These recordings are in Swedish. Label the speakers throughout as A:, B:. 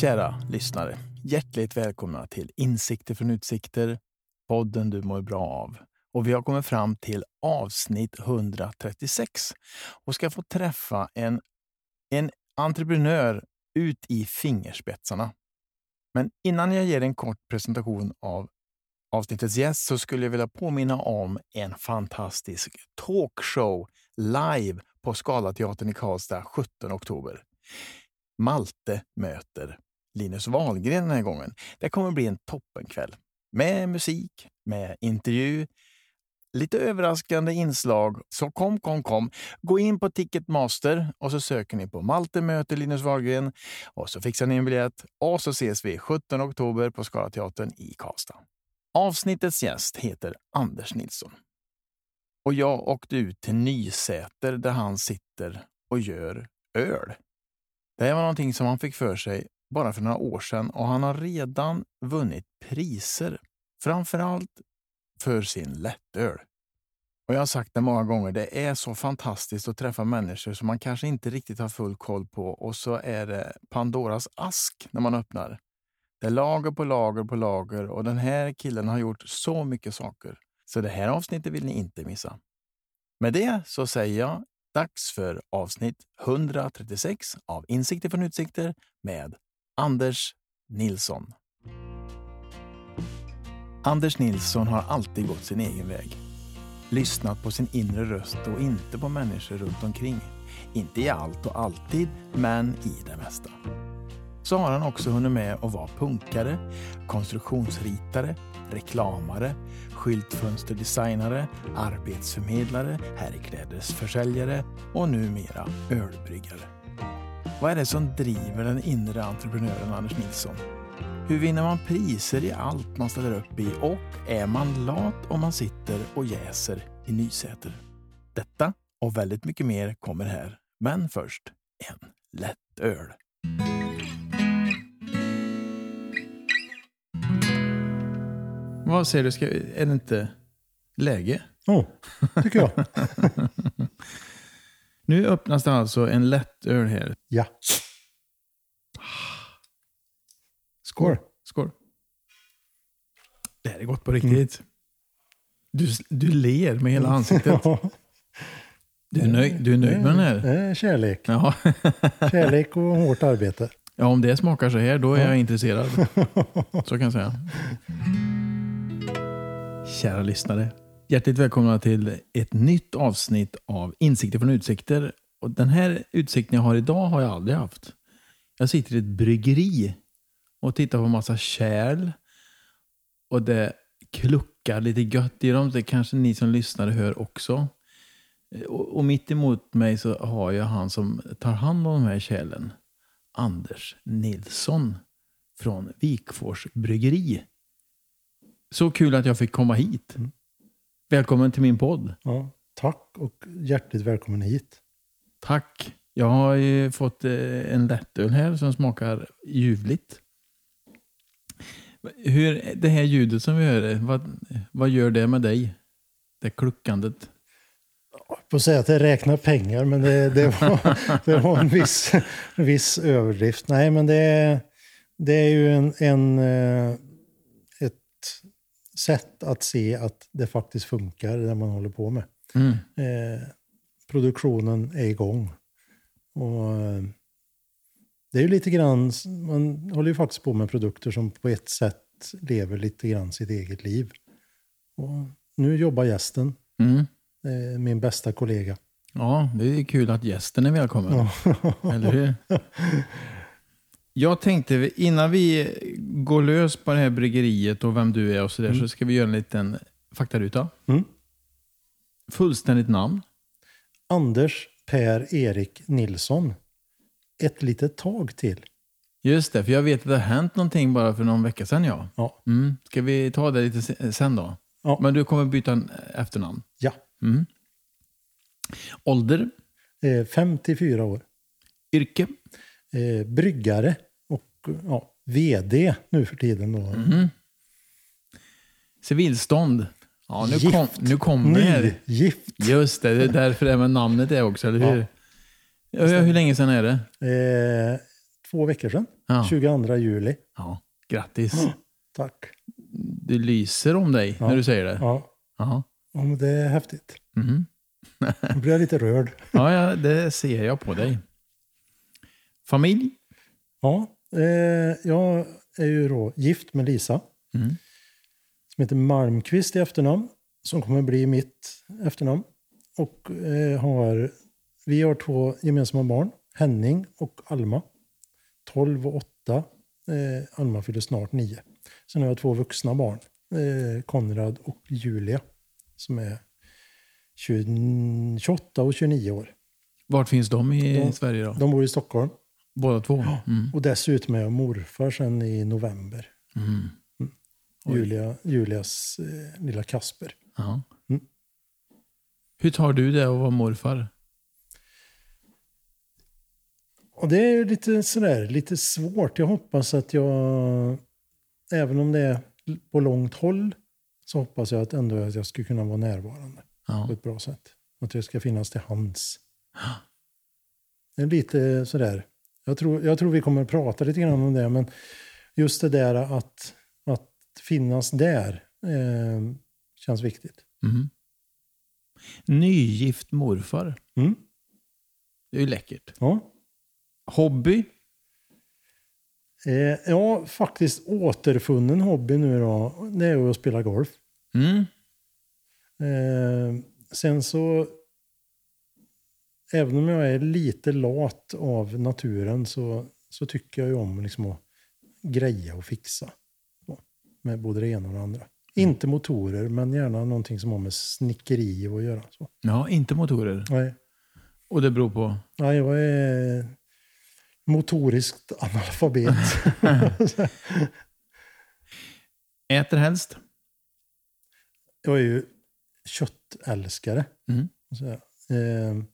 A: Kära lyssnare, hjärtligt välkomna till Insikter från utsikter, podden du mår bra av. Och vi har kommit fram till avsnitt 136 och ska få träffa en, en entreprenör ut i fingerspetsarna. Men innan jag ger en kort presentation av avsnittets gäst så skulle jag vilja påminna om en fantastisk talkshow live på Scalateatern i Karlstad 17 oktober. Malte möter Linus Wahlgren den här gången. Det kommer bli en toppenkväll med musik, med intervju, lite överraskande inslag. Så kom, kom, kom. Gå in på Ticketmaster och så söker ni på Malte möter Linus Wahlgren och så fixar ni en biljett och så ses vi 17 oktober på Scalateatern i Karlstad. Avsnittets gäst heter Anders Nilsson. Och jag åkte ut till Nysäter där han sitter och gör öl. Det här var någonting som han fick för sig bara för några år sedan och han har redan vunnit priser. Framförallt för sin lättöl. Och jag har sagt det många gånger, det är så fantastiskt att träffa människor som man kanske inte riktigt har full koll på och så är det Pandoras ask när man öppnar. Det är lager på lager på lager och den här killen har gjort så mycket saker. Så det här avsnittet vill ni inte missa. Med det så säger jag dags för avsnitt 136 av Insikter från utsikter med Anders Nilsson. Anders Nilsson har alltid gått sin egen väg. Lyssnat på sin inre röst och inte på människor runt omkring. Inte i allt och alltid, men i det mesta. Så har han också hunnit med att vara punkare, konstruktionsritare, reklamare, skyltfönsterdesignare, arbetsförmedlare, herrklädesförsäljare och numera ölbryggare. Vad är det som driver den inre entreprenören Anders Nilsson? Hur vinner man priser i allt man ställer upp i och är man lat om man sitter och jäser i Nysäter? Detta och väldigt mycket mer kommer här. Men först en lätt öl. Vad säger du, ska, är det inte läge?
B: Oh, tycker jag.
A: nu öppnas det alltså en lättöl här.
B: Ja.
A: Skål. Skål. Det här är gott på riktigt. Mm. Du, du ler med hela ansiktet. Du är nöjd, du är nöjd med den här?
B: Det är kärlek. Ja. kärlek och hårt arbete.
A: Ja, om det smakar så här, då är ja. jag intresserad. Så kan jag säga. Kära lyssnare. Hjärtligt välkomna till ett nytt avsnitt av Insikter från utsikter. Och den här utsikten jag har idag har jag aldrig haft. Jag sitter i ett bryggeri och tittar på massa kärl. Och det kluckar lite gött i dem. Det kanske ni som lyssnar hör också. Och, och mitt emot mig så har jag han som tar hand om de här kärlen. Anders Nilsson från Vikfors bryggeri. Så kul att jag fick komma hit. Mm. Välkommen till min podd.
B: Ja, tack och hjärtligt välkommen hit.
A: Tack. Jag har ju fått eh, en lättöl här som smakar ljuvligt. Hur, det här ljudet som vi hör, vad, vad gör det med dig? Det kluckandet?
B: på att säga att det räknar pengar, men det, det, var, det var en viss, viss överdrift. Nej, men det, det är ju en, en, eh, sätt att se att det faktiskt funkar, det man håller på med. Mm. Eh, produktionen är igång. Och, eh, det är ju lite grann, man håller ju faktiskt på med produkter som på ett sätt lever lite grann sitt eget liv. Och nu jobbar gästen. Mm. Min bästa kollega.
A: Ja, det är kul att gästen är välkommen. Eller hur? Jag tänkte innan vi går lös på det här bryggeriet och vem du är och så där, mm. så ska vi göra en liten faktaruta. Mm. Fullständigt namn?
B: Anders Per-Erik Nilsson. Ett litet tag till.
A: Just det, för jag vet att det har hänt någonting bara för någon vecka sedan. Ja. Ja. Mm. Ska vi ta det lite sen då? Ja. Men du kommer byta efternamn?
B: Ja.
A: Mm. Ålder?
B: Eh, 54 år.
A: Yrke?
B: Eh, bryggare och ja, vd nu för tiden. Då. Mm.
A: Civilstånd? Ja, nu,
B: Gift.
A: kom, nu kommer.
B: Nygift.
A: Just det, det är därför det med namnet är också, eller hur? Ja. Ja, hur länge sedan är det?
B: Eh, två veckor sedan.
A: Ja.
B: 22 juli.
A: Ja, grattis.
B: Tack.
A: Det lyser om dig
B: Ja.
A: när du säger det.
B: Ja,
A: Ja.
B: ja det är häftigt.
A: Mhm.
B: Nu blir jag lite rörd.
A: Ja, ja, det ser jag på dig. Familj?
B: Ja, eh, jag är ju då gift med Lisa.
A: Mm.
B: Som heter Malmqvist i efternamn. Som kommer bli mitt efternamn. Och eh, har, vi har två gemensamma barn. Henning och Alma. 12 och 8. Eh, Alma fyller snart 9. Sen har jag två vuxna barn. Eh, Konrad och Julia. Som är 20, 28 och 29 år.
A: Vart finns de i
B: De-
A: Sverige då?
B: De bor i Stockholm.
A: Båda två? Mm.
B: Och dessutom är jag morfar sen i november.
A: Mm. Oj.
B: Julia, Julias eh, lilla Kasper.
A: Ja.
B: Mm.
A: Hur tar du det att vara morfar?
B: Och det är lite sådär, lite svårt. Jag hoppas att jag, även om det är på långt håll, så hoppas jag att ändå att jag ska kunna vara närvarande
A: Ja.
B: på ett bra sätt. Att jag ska finnas till hands. Det är lite sådär. Jag tror, jag tror vi kommer att prata lite grann om det, men just det där att, att finnas där eh, känns viktigt.
A: Mhm. Nygift morfar.
B: Mm.
A: Det är ju läckert.
B: Ja.
A: Hobby?
B: Eh, ja, faktiskt återfunnen hobby nu då, det är att spela golf.
A: Mm.
B: Eh, sen så, även om jag är lite lat av naturen så, så tycker jag ju om liksom att greja och fixa. Så, med både det ena och det andra. Inte motorer, men gärna någonting som har med snickeri att göra. Så.
A: Ja, inte motorer.
B: Nej,
A: Och det beror på?
B: nej, jag är motoriskt analfabet.
A: Äter helst?
B: jag är ju köttälskare.
A: Mm.
B: Eh,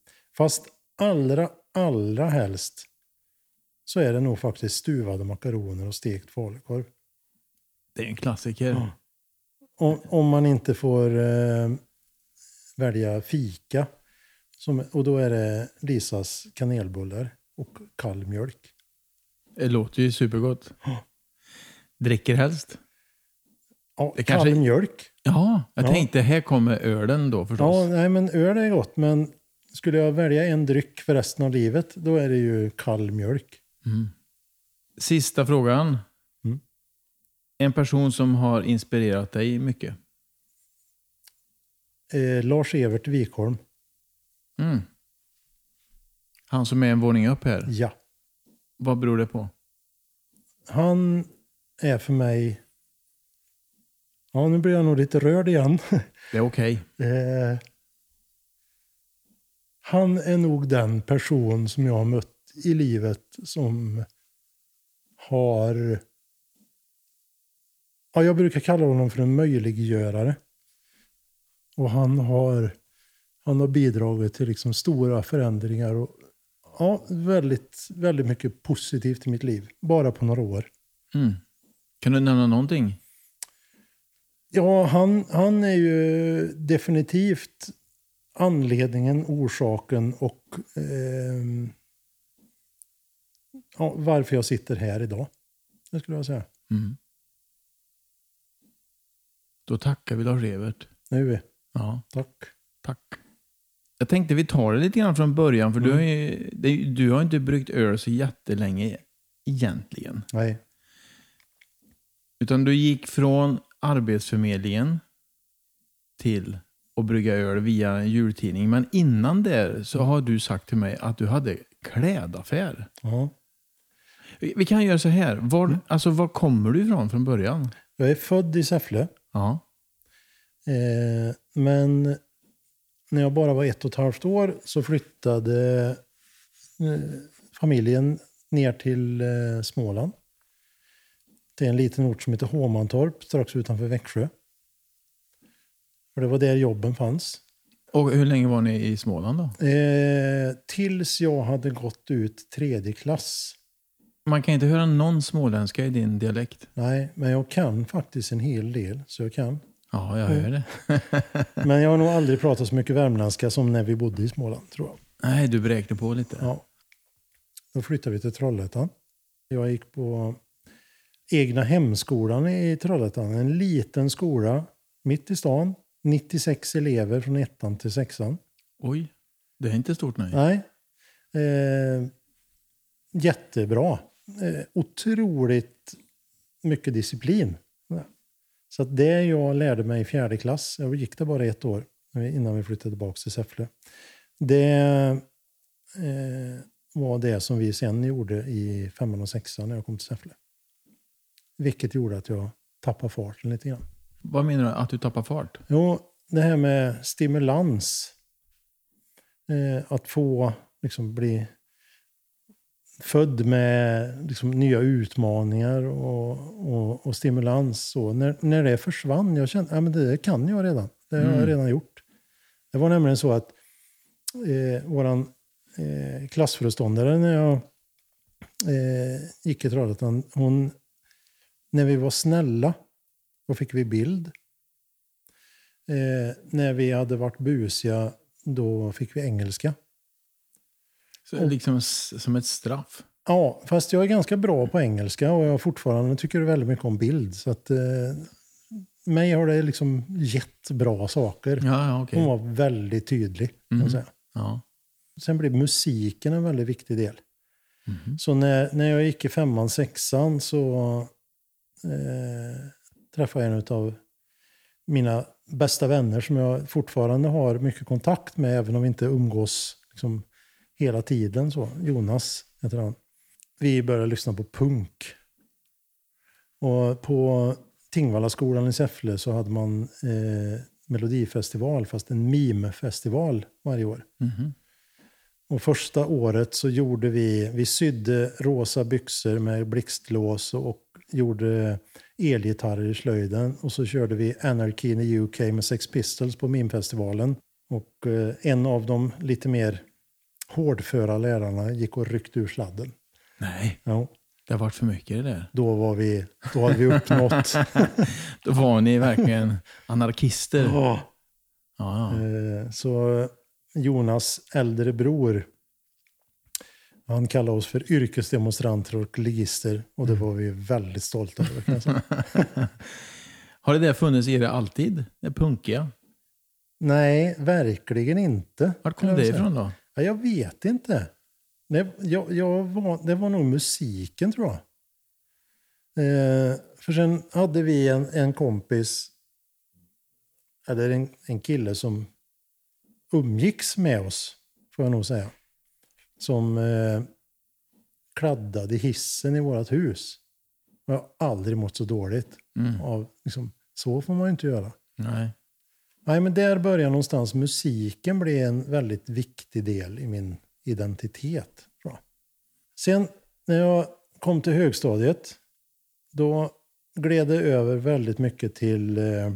B: fast allra, allra helst så är det nog faktiskt stuvade makaroner och stekt falukorv.
A: Det är en klassiker.
B: Ja. Om, om man inte får eh, välja fika. Som, och då är det Lisas kanelbullar och kall mjölk.
A: Det låter ju supergott.
B: Ja.
A: Dricker helst?
B: Ja,
A: Det
B: kall
A: kanske-
B: mjölk.
A: Ja, jag
B: Ja.
A: tänkte här kommer ölen då förstås.
B: Ja, nej, men öl är gott. Men skulle jag välja en dryck för resten av livet, då är det ju kall mjölk.
A: Mm. Sista frågan.
B: Mm.
A: En person som har inspirerat dig mycket?
B: Eh, Lars-Evert Wikholm.
A: Mm. Han som är en våning upp här.
B: Ja.
A: Vad beror det på?
B: Han är för mig... Ja, nu blir jag nog lite rörd igen.
A: Det är okej.
B: Eh, han är nog den person som jag har mött i livet som har... Ja, jag brukar kalla honom för en möjliggörare. Och han har, han har bidragit till liksom stora förändringar och ja, väldigt, väldigt mycket positivt i mitt liv. Bara på några år.
A: Mm. Kan du nämna någonting?
B: Ja, han, han är ju definitivt anledningen, orsaken och ehm, ja, varför jag sitter här idag. Det skulle jag säga.
A: Mm. Då tackar vi Lars-Evert.
B: Nu är vi.
A: Ja,
B: Tack.
A: tack. Jag tänkte vi tar det lite grann från början, för du,
B: Mm.
A: har ju, det, du har inte bryggt öl så jättelänge egentligen.
B: Nej.
A: Utan du gick från Arbetsförmedlingen till att brygga öl via en jultidning. Men innan det så har du sagt till mig att du hade klädaffär.
B: Ja.
A: Vi vi kan göra så här. Var, alltså, var kommer du ifrån från början?
B: Jag är född i Säffle.
A: Ja.
B: Eh, men när jag bara var ett och ett halvt år så flyttade eh, familjen ner till eh, Småland. Det är en liten ort som heter Håmantorp strax utanför Växjö. För det var där jobben fanns.
A: Och hur länge var ni i Småland då?
B: Eh, tills jag hade gått ut tredje klass.
A: Man kan inte höra någon småländska i din dialekt.
B: Nej, men jag kan faktiskt en hel del. Så jag kan
A: Ja, jag hör det.
B: Men jag har nog aldrig pratat så mycket värmländska som när vi bodde i Småland, tror jag.
A: Nej, du bräkte på lite.
B: Ja. Då flyttade vi till Trollhättan. Jag gick på egna hemskolan i Trollhättan. En liten skola mitt i stan. 96 elever från ettan till sexan.
A: Oj, det är inte stort nej.
B: Nej. Eh, jättebra. Eh, otroligt mycket disciplin. Så att det jag lärde mig i fjärde klass, jag gick det bara ett år innan vi flyttade tillbaka till Säffle. Det eh, var det som vi sen gjorde i femman och sexan när jag kom till Säffle. Vilket gjorde att jag tappade farten lite grann.
A: Vad menar du? Att du tappar fart?
B: Jo, det här med stimulans. Eh, att få liksom, bli född med liksom, nya utmaningar och, och, och, stimulans. Så när, när det försvann, jag kände att ja, det kan jag redan. Det har jag mm. redan gjort. Det var nämligen så att eh, våran eh, klassföreståndare när jag eh, gick i Trollhättan, hon, när vi var snälla, då fick vi bild. Eh, när vi hade varit busiga, då fick vi engelska.
A: Så liksom som ett straff?
B: Ja, fast jag är ganska bra på engelska och jag fortfarande tycker väldigt mycket om bild. Så att, eh, mig har det liksom gett bra saker.
A: Ja, ja, okay.
B: Hon var väldigt tydlig. Mm. Säga.
A: Ja.
B: Sen blev musiken en väldigt viktig del. Mm. Så när, när jag gick i femman, sexan så eh, träffade jag en av mina bästa vänner som jag fortfarande har mycket kontakt med, även om vi inte umgås liksom, hela tiden. Så. Jonas heter han. Vi började lyssna på punk. Och på Tingvallaskolan i Säffle så hade man eh, melodifestival, fast en meme-festival varje år.
A: Mm.
B: Och första året så gjorde vi, vi sydde rosa byxor med blixtlås och gjorde elgitarrer i slöjden. Och så körde vi Anarchy in the UK med Sex Pistols på meme-festivalen. Och eh, en av de lite mer hårdföra lärarna gick och ryckte ur sladden.
A: Nej,
B: ja.
A: det har varit för mycket det där.
B: Då, var vi, då hade vi uppnått...
A: då var ni verkligen anarkister.
B: Ja.
A: ja,
B: ja. Eh, så Jonas äldre bror, han kallade oss för yrkesdemonstranter och ligister. Och det mm. var vi väldigt stolta över.
A: Har det där funnits i er alltid? Det punkiga?
B: Nej, verkligen inte.
A: Var kom det ifrån då?
B: Ja, jag vet inte. Det, jag, jag var, det var nog musiken tror jag. Eh, för sen hade vi en, en kompis, eller en, en kille som umgicks med oss, får jag nog säga. Som eh, kladdade hissen i vårt hus. Jag har aldrig mått så dåligt.
A: Mm.
B: Av, liksom, så får man ju inte göra.
A: Nej.
B: Nej, men där börjar någonstans musiken bli en väldigt viktig del i min identitet. Tror jag. Sen när jag kom till högstadiet, då gled det över väldigt mycket till... Eh,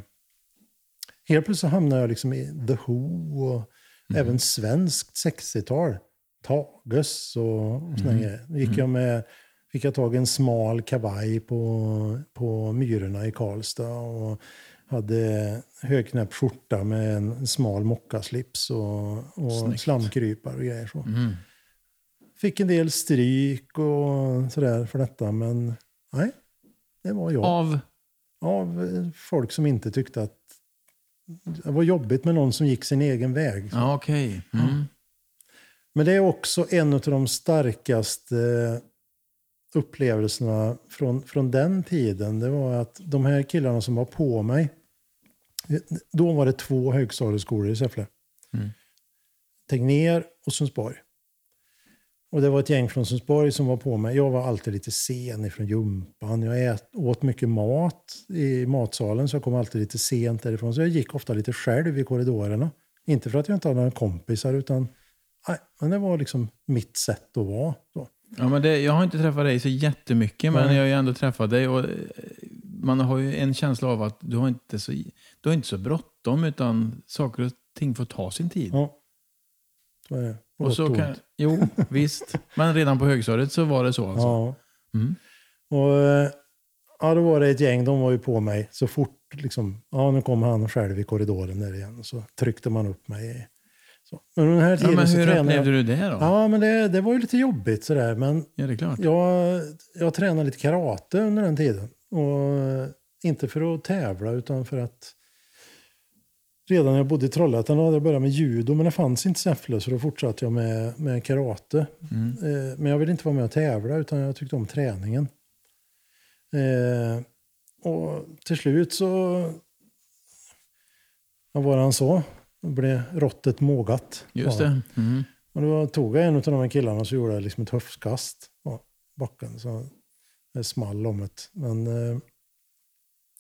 B: helt plötsligt hamnade jag liksom i The Who och mm. även svenskt 60-tal. Tages och, och sådana mm. Då gick mm. jag med, fick jag tag i en smal kavaj på, på Myrorna i Karlstad. Och hade högknäppt skjorta med en smal mockaslips och, och slamkrypar och grejer. Så.
A: Mm.
B: Fick en del stryk och sådär för detta, men nej, det var jag.
A: Av?
B: Av folk som inte tyckte att det var jobbigt med någon som gick sin egen väg.
A: Ja, okay. Mm.
B: Men det är också en av de starkaste upplevelserna från, från den tiden. Det var att de här killarna som var på mig. Då var det två högstadieskolor i Säffle.
A: Mm.
B: Tegnér och Sundsborg. Och det var ett gäng från Sundsborg som var på mig. Jag var alltid lite sen ifrån gympan. Jag ät, åt mycket mat i matsalen så jag kom alltid lite sent därifrån. Så jag gick ofta lite själv i korridorerna. Inte för att jag inte hade några kompisar utan nej, men det var liksom mitt sätt att vara. Så.
A: Ja, men det, jag har inte träffat dig så jättemycket, men Nej. jag har ju ändå träffat dig. Och eh, man har ju en känsla av att du har inte så, du har inte så bråttom, utan saker och ting får ta sin tid.
B: Ja, så är det.
A: Och, så kan, jo, visst. Men redan på högstadiet så var det så alltså?
B: Ja.
A: Mm.
B: Och, eh, Ja, då var det ett gäng, de var ju på mig så fort. Liksom, ja, nu kom han själv i korridoren där igen. Så tryckte man upp mig. Så. Men den här
A: Ja, men hur upplevde du det då?
B: Ja, men det, det var ju lite jobbigt sådär. Men
A: Ja, det är klart.
B: jag, jag tränade lite karate under den tiden. Och inte för att tävla utan för att redan när jag bodde i Trollhättan hade jag börjat med judo men det fanns inte Säffle så då fortsatte jag med, med karate.
A: Mm.
B: Eh, men jag ville inte vara med och tävla utan jag tyckte om träningen. Eh, och till slut så, vad var det han sa? Det blev råttet mågat.
A: Just
B: Ja.
A: det. Mm.
B: Och då tog jag en av de här killarna och så gjorde jag liksom ett höftkast på backen. Så det small om det. Men eh,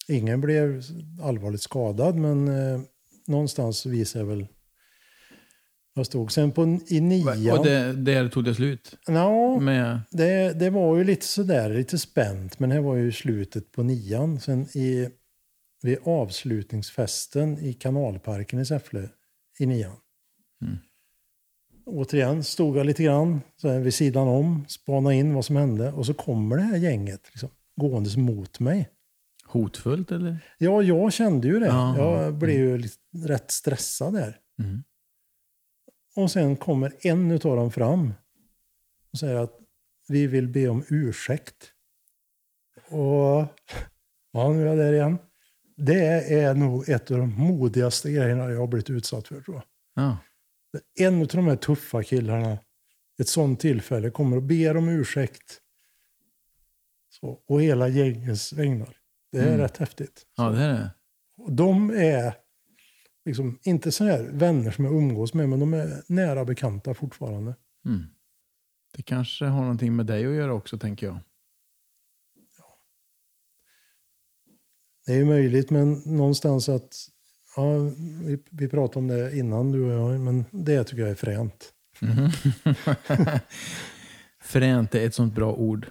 B: ingen blev allvarligt skadad. Men eh, någonstans visade jag väl jag stod. Sen på, i nian.
A: Och det, där tog det slut?
B: Nja,
A: Med,
B: det, det var ju lite sådär, lite spänt. Men det var ju slutet på nian. Sen i, vid avslutningsfesten i kanalparken i Säffle i nian.
A: Mm.
B: Återigen stod jag lite grann så här, vid sidan om, spanade in vad som hände. Och så kommer det här gänget liksom, gåendes mot mig.
A: hotfullt eller?
B: Ja, jag kände ju det.
A: Jaha.
B: Jag blev ju lite, rätt stressad där.
A: Mm.
B: Och sen kommer en av dem fram och säger att vi vill be om ursäkt. Och ja, nu är jag där igen. Det är nog ett av de modigaste grejerna jag har blivit utsatt för tror jag.
A: Ja.
B: En av de här tuffa killarna, ett sånt tillfälle, kommer och ber om ursäkt. Så, och hela gängens vägnar. Det är
A: Mm.
B: rätt häftigt.
A: ja, det är det.
B: Och de är liksom inte så här vänner som jag umgås med, men de är nära bekanta fortfarande.
A: Mm. Det kanske har någonting med dig att göra också, tänker jag.
B: Det är ju möjligt, men någonstans att... Ja, vi, vi pratade om det innan du och jag, men det tycker jag är fränt.
A: Mhm. Fränt är ett sånt bra ord.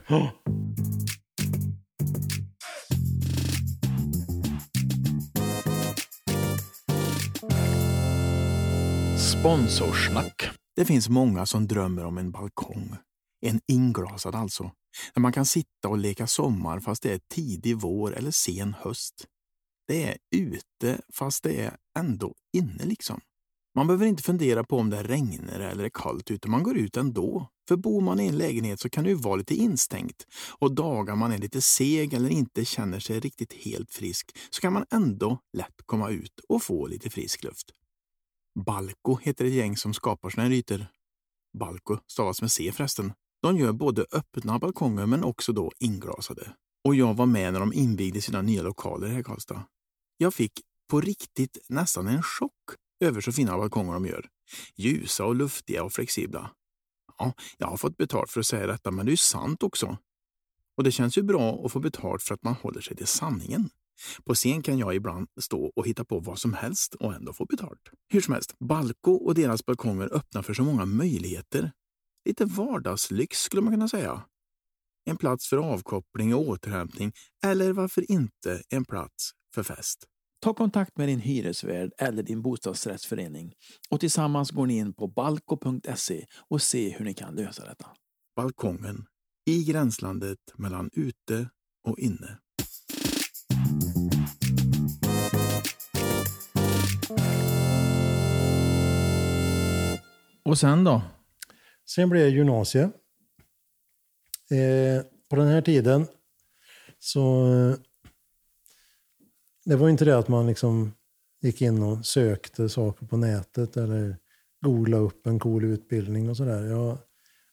A: Sponsorsnack. Det finns många som drömmer om en balkong. En inglasad alltså. Där man kan sitta och leka sommar fast det är tidig vår eller sen höst. Det är ute fast det är ändå inne liksom. Man behöver inte fundera på om det regnar eller är kallt ute. Man går ut ändå. För bor man i en lägenhet så kan det ju vara lite instängt. Och dagar man är lite seg eller inte känner sig riktigt helt frisk så kan man ändå lätt komma ut och få lite frisk luft. Balko heter ett gäng som skapar såna här ytor. Balko stavas med C förresten. De gör både öppna balkonger men också då inglasade. Och jag var med när de invigde sina nya lokaler här i Karlstad. Jag fick på riktigt nästan en chock över så fina balkonger de gör. Ljusa och luftiga och flexibla. Ja, jag har fått betalt för att säga detta, men det är ju sant också. Och det känns ju bra att få betalt för att man håller sig till sanningen. På scen kan jag ibland stå och hitta på vad som helst och ändå få betalt. Hur som helst, Balko och deras balkonger öppnar för så många möjligheter. Lite vardagslyx skulle man kunna säga. En plats för avkoppling och återhämtning eller varför inte en plats för fest.
C: Ta kontakt med din hyresvärd eller din bostadsrättsförening och tillsammans går ni in på balko.se och se hur ni kan lösa detta.
A: Balkongen i gränslandet mellan ute och inne. Och sen då?
B: Sen blev det gymnasiet. Eh, på den här tiden så... Eh, det var inte det att man liksom gick in och sökte saker på nätet eller googlade upp en cool utbildning och sådär. Jag,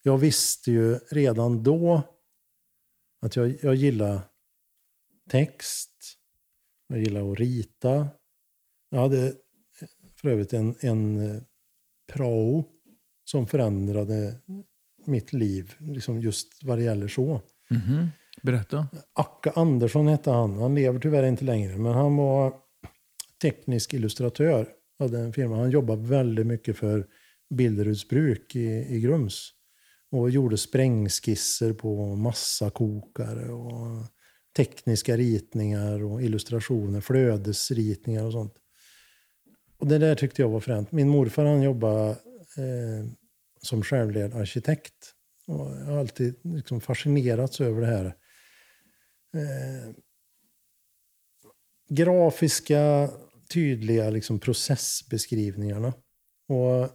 B: jag visste ju redan då att jag, jag gillar text. Jag gillar att rita. Jag hade eh, för övrigt en, en eh, prao som förändrade mitt liv, liksom just vad det gäller så.
A: Mhm. Berätta.
B: Acke Andersson hette han. Han lever tyvärr inte längre, men han var teknisk illustratör. Hade en firma. Han jobbade väldigt mycket för Bilderuds bruk i, i Grums. Och gjorde sprängskisser på massakokare och tekniska ritningar och illustrationer, flödesritningar och sånt. Och det där tyckte jag var fränt. Min morfar han jobbade eh, som självlärd arkitekt. Och jag har alltid liksom fascinerats över det här. Eh, grafiska, tydliga liksom, processbeskrivningarna. Och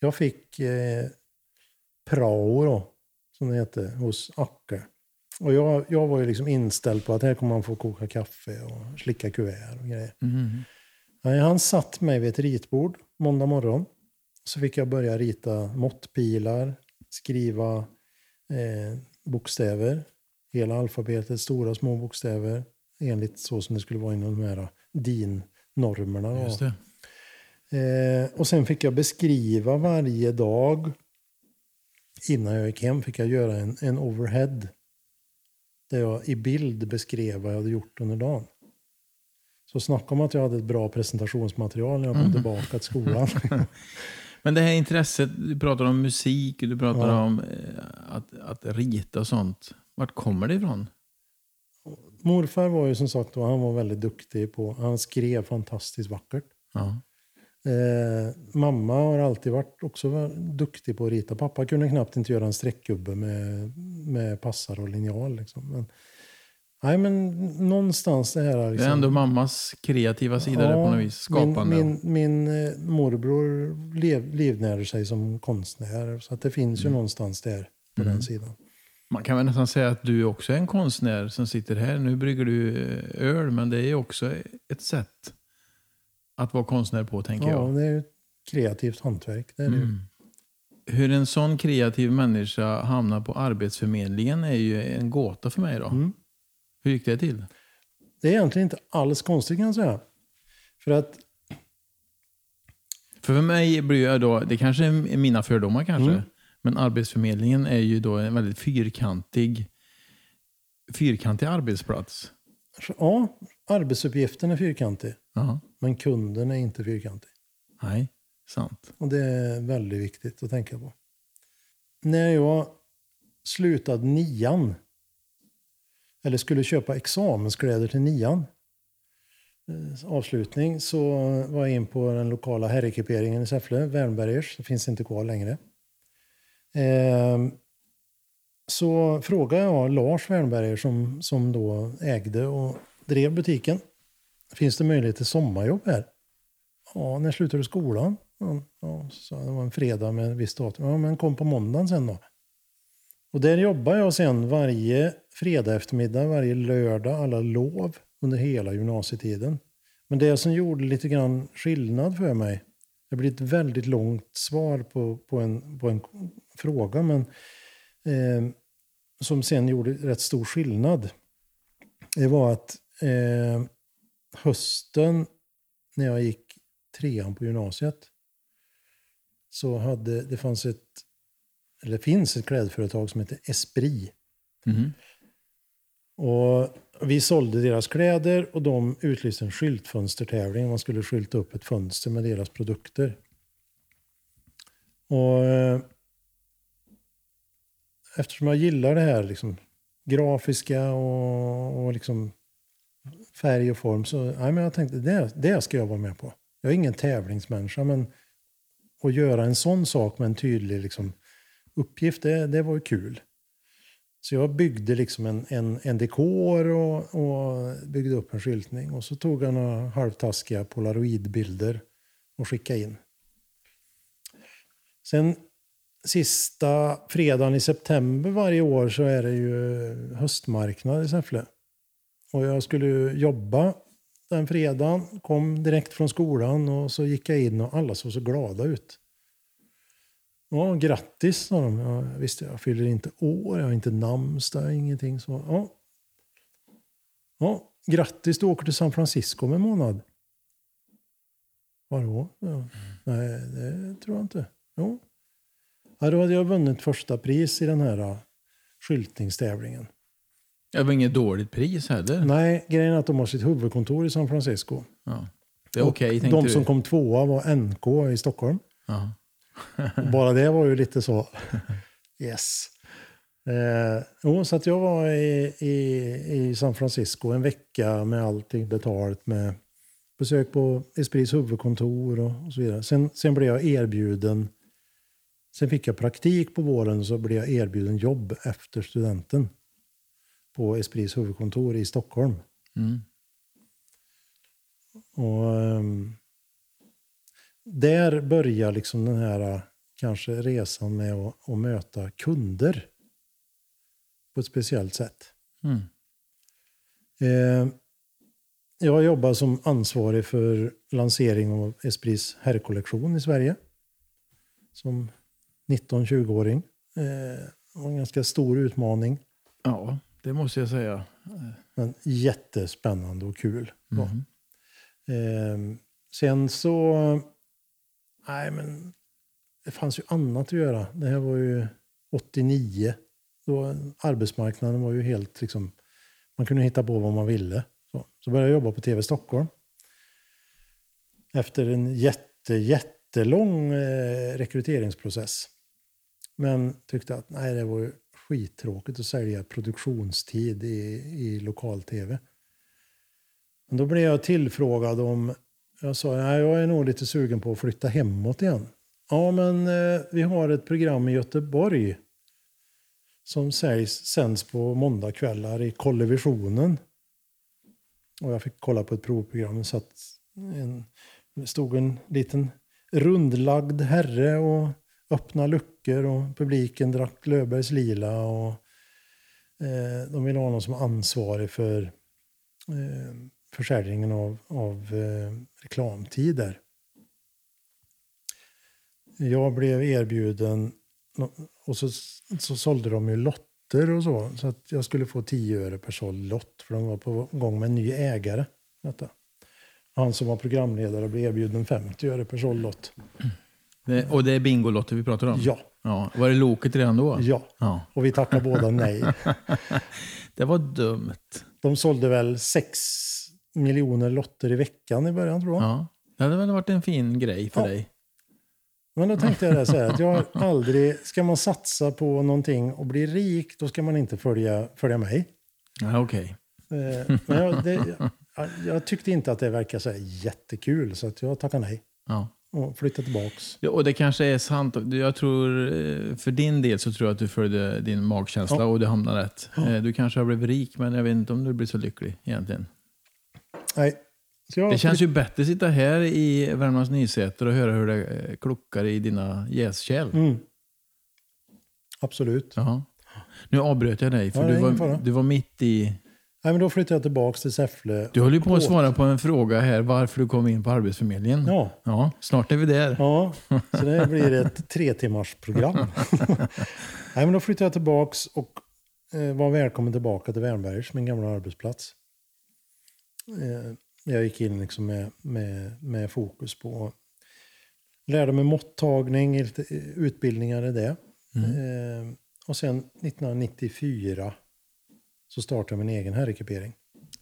B: jag fick eh, prao då, som det heter, hos Acke. Och jag, jag var ju liksom inställd på att här kommer man få koka kaffe och slicka kuvert och grejer.
A: Mm.
B: Han satt mig vid ett ritbord måndag morgon. Så fick jag börja rita måttpilar, skriva eh, bokstäver. Hela alfabetet, stora och små bokstäver. Enligt så som det skulle vara inom de här DIN-normerna.
A: Just det.
B: Eh, och sen fick jag beskriva varje dag. Innan jag gick hem fick jag göra en, en overhead. Där jag i bild beskrev vad jag hade gjort under dagen. Så snacka om att jag hade ett bra presentationsmaterial när jag kom tillbaka till skolan.
A: Men det här intresset, du pratar om musik, du pratar
B: Ja.
A: om eh, att, att rita och sånt. Vart kommer det ifrån?
B: Morfar var ju som sagt var, han var väldigt duktig på, han skrev fantastiskt vackert.
A: Ja.
B: Eh, mamma har alltid varit också duktig på att rita. Pappa kunde knappt inte göra en streckgubbe med, med passar och linjal. Liksom. Men, nej, men någonstans det här...
A: Det
B: Liksom,
A: är ändå mammas kreativa sida där på något vis. Skapande.
B: Min, min, min eh, morbror lev, livnärde sig som konstnär. Så att det finns
A: Mm.
B: ju någonstans där på den sidan.
A: Man kan väl nästan säga att du också är en konstnär som sitter här. Nu brygger du eh, öl, men det är också ett sätt att vara konstnär på, tänker
B: Ja,
A: jag.
B: det är ett kreativt hantverk. Det är det.
A: Mm. Hur en sån kreativ människa hamnar på Arbetsförmedlingen är ju en gåta för mig. då.
B: Mm.
A: Hur gick det till?
B: Det är egentligen inte alls konstigt kan jag säga. För att
A: För, mig blir jag då, det kanske är mina fördomar kanske,
B: Mm.
A: men Arbetsförmedlingen är ju då en väldigt fyrkantig, fyrkantig arbetsplats.
B: ja, arbetsuppgiften är fyrkantig.
A: Ja.
B: Men kunden är inte fyrkantig.
A: Nej, sant.
B: Och det är väldigt viktigt att tänka på. När jag slutade nian, eller skulle köpa examenskläder till nian, eh, avslutning, så var jag in på den lokala herrekiperingen i Säffle, Wernbergers, det finns inte kvar längre. Ehm, så frågade jag Lars Wernberger som, som då ägde och drev butiken. Finns det möjlighet till sommarjobb här? Ja, när slutar du skolan? Ja, ja, så det var en fredag med ett visst datum. Ja, men kom på måndagen sen då. Och där jobbar jag sen varje fredag eftermiddag, varje lördag, alla lov under hela gymnasietiden. Men det som gjorde lite grann skillnad för mig, det blir ett väldigt långt svar på, på, en, på en fråga, men eh, som sen gjorde rätt stor skillnad. Det var att eh, hösten när jag gick trean på gymnasiet så hade det fanns ett, eller finns ett klädföretag som heter Esprit.
A: Mhm.
B: Och vi sålde deras kläder och de utlyste en skyltfönstertävling. Man skulle skylta upp ett fönster med deras produkter. Och eh, eftersom jag gillar det här liksom, grafiska och, och liksom färg och form så nej, men jag tänkte det, det ska jag vara med på. Jag är ingen tävlingsmänniska men att göra en sån sak med en tydlig liksom, uppgift, det, det var ju kul. Så jag byggde liksom en, en, en dekor och, och byggde upp en skyltning. Och så tog jag några halvtaskiga polaroidbilder och skickade in. Sen sista fredagen i september varje år så är det ju höstmarknad i Säffle. Och jag skulle ju jobba den fredagen, kom direkt från skolan och så gick jag in och alla såg så glada ut. Ja, grattis sa de. Ja, visst, jag fyller inte år, jag har inte namnsdag, ingenting så. Ja. ja, grattis, du åker till San Francisco om en månad. Vadå? Ja. Nej, det tror jag inte. Jo. Ja, då hade jag vunnit första pris i den här skyltningstävlingen.
A: Det var inget dåligt pris heller.
B: Nej, grejen är att de har sitt huvudkontor i San Francisco.
A: Ja. Det är okej, tänkte
B: De
A: du.
B: som kom tvåa var NK i Stockholm.
A: Ja.
B: Och Bara det var ju lite så. Yes. Eh, jo, så att jag var i, i, i San Francisco en vecka med allting betalt. Med besök på Esprits huvudkontor och, och så vidare. Sen, sen blev jag erbjuden. Sen fick jag praktik på våren så blev jag erbjuden jobb efter studenten. På Esprits huvudkontor i Stockholm.
A: Mm.
B: Och, ehm, där börjar liksom den här eh, kanske resan med att, att möta kunder på ett speciellt sätt.
A: Mm.
B: Eh, jag jobbar som ansvarig för lansering av Esprits herrkollektion i Sverige. Som 19-20-åring. Eh, var en ganska stor utmaning.
A: Ja, det måste jag säga.
B: Men jättespännande och kul.
A: Mm.
B: Eh, sen så... Nej, men det fanns ju annat att göra. Det här var ju 89. Då arbetsmarknaden var ju helt liksom... Man kunde hitta på vad man ville. Så, så började jag jobba på TV Stockholm. Efter en jätte, jättelång eh, rekryteringsprocess. Men tyckte att nej, det var ju skittråkigt att sälja produktionstid i, i lokal-tv. Men då blev jag tillfrågad om... Jag sa nej, jag är nog lite sugen på att flytta hemåt igen. Ja, men eh, vi har ett program i Göteborg som sägs, sänds på måndagkvällar i Kollevisionen. Och jag fick kolla på ett provprogram. Det att en, det stod en liten rundlagd herre och öppna luckor och publiken drack Löfbergs Lila. Och, eh, de ville ha någon som ansvarig för eh, försäljningen av, av eh, reklamtider. Jag blev erbjuden, och så, så sålde de ju lotter och så, så att jag skulle få 10 öre per såld lott, för de var på gång med en ny ägare. Detta. Han som var programledare blev erbjuden 50 öre per såld lott.
A: Det, och det är Bingolotter vi pratar om?
B: Ja,
A: ja. Var det Loket redan då?
B: ja.
A: ja.
B: Och vi tackade båda nej.
A: Det var dumt.
B: De sålde väl 6 miljoner lotter i veckan i början tror jag.
A: Ja. Det hade väl varit en fin grej för
B: Ja.
A: dig?
B: Men då tänkte jag det så här, att jag aldrig, ska man satsa på någonting och bli rik, då ska man inte följa, följa mig.
A: Ja, Okej.
B: Eh, Men jag, det, jag, jag tyckte inte att det verkade så jättekul, så att jag tackade nej
A: Ja.
B: och flyttade tillbaks.
A: Ja, Och det kanske är sant. Jag tror, eh, för din del så tror jag att du följde din magkänsla
B: Ja.
A: och du hamnade rätt. Eh, Du kanske har blivit rik, men jag vet inte om du blir så lycklig egentligen.
B: Nej. Jag
A: Det känns ju bättre att sitta här i Värmlands Nyheter och höra hur det eh, klockar i dina jäskärl.
B: Mm. Absolut.
A: Jaha. Nu avbröt jag dig, för
B: Ja,
A: du, var, du var mitt i...
B: Nej, men då flyttade jag tillbaks till Säffle.
A: Du höll ju på att svara på en fråga här, varför du kom in på Arbetsförmedlingen.
B: Ja.
A: Ja, snart är vi där.
B: Ja, så det blir ett tre timmars program. Nej, men då flyttade jag tillbaks och eh, var välkommen tillbaka till Värnbergs, min gamla arbetsplats. Eh, jag gick in liksom med, med, med fokus på lärde mig måttagning, eh, utbildningar i det. Eh, och sen 1994 så startade jag min egen herrekipering.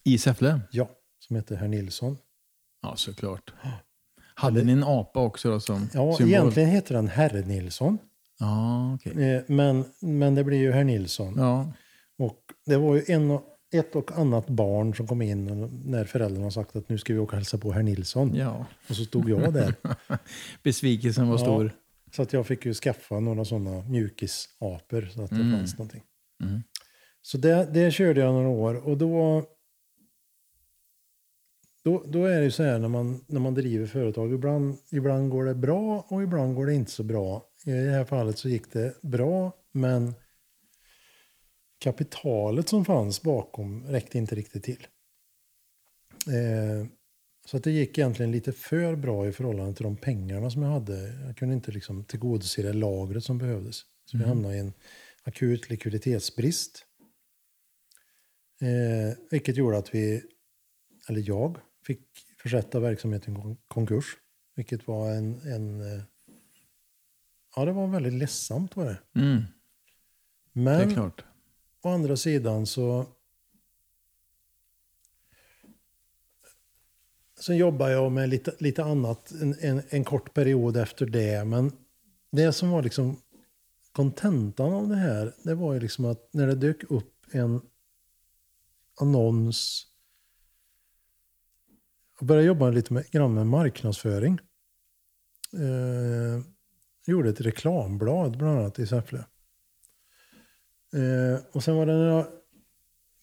A: I Säffle?
B: Ja, som heter Herr Nilsson.
A: Ja, såklart. Hade ni en apa också då som
B: Ja,
A: symbol?
B: egentligen heter den Herre Nilsson.
A: Ja.
B: Eh, men, men det blir ju Herr Nilsson.
A: Ja,
B: Och det var ju en, och- ett och annat barn som kom in när föräldrarna sagt att nu ska vi åka och hälsa på herr Nilsson.
A: ja.
B: Och så stod jag där.
A: Besvikelsen var
B: Ja.
A: stor.
B: Så att jag fick ju skaffa några sådana mjukisapor så att det
A: Mm.
B: fanns någonting.
A: Mm.
B: Så det, det körde jag några år och då, då, då är det ju så här när man, när man driver företag. Ibland, ibland går det bra och ibland går det inte så bra. I det här fallet så gick det bra men kapitalet som fanns bakom räckte inte riktigt till. Eh, så att det gick egentligen lite för bra i förhållande till de pengarna som jag hade. Jag kunde inte liksom tillgodose det lagret som behövdes. Så vi hamnade i en akut likviditetsbrist. Eh, vilket gjorde att vi, eller jag, fick försätta verksamheten i kon- konkurs. Vilket var en, en eh, ja det var väldigt ledsamt var det.
A: Mm, det
B: Men
A: är klart
B: å andra sidan så Sen jobbade jag med lite, lite annat en, en, en kort period efter det. Men det som var liksom kontentan av det här, det var ju liksom att när det dök upp en annons. Jag började jobba lite med, grann med marknadsföring. Eh, gjorde ett reklamblad bland annat i Säffle. Eh, och sen var det några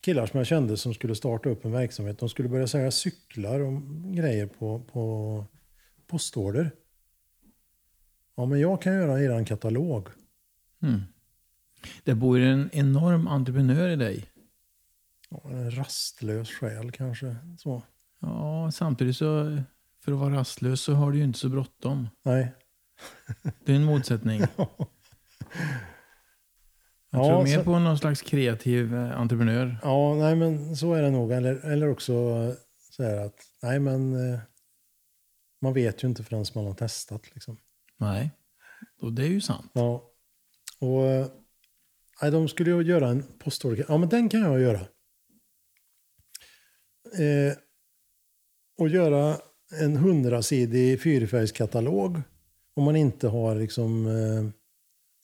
B: killar som jag kände som skulle starta upp en verksamhet. De skulle börja sälja cyklar och grejer på, på postorder. Ja, men jag kan göra er katalog.
A: Mm. Det bor en enorm entreprenör i dig.
B: Ja, en rastlös själ kanske. Så.
A: Ja, samtidigt så, för att vara rastlös så har du ju inte så bråttom.
B: Nej.
A: Det är en motsättning. Jag tror
B: Ja,
A: mer
B: så-
A: på någon slags kreativ eh, entreprenör.
B: Ja, nej men så är det nog. Eller, eller också så här att, nej men eh, man vet ju inte förrän man har testat. Liksom.
A: Nej, och det är ju sant.
B: Ja. Och eh, nej, de skulle ju göra en postorder. Ja, men den kan jag göra. Eh, och göra en hundrasidig fyrfärgskatalog om man inte har liksom eh,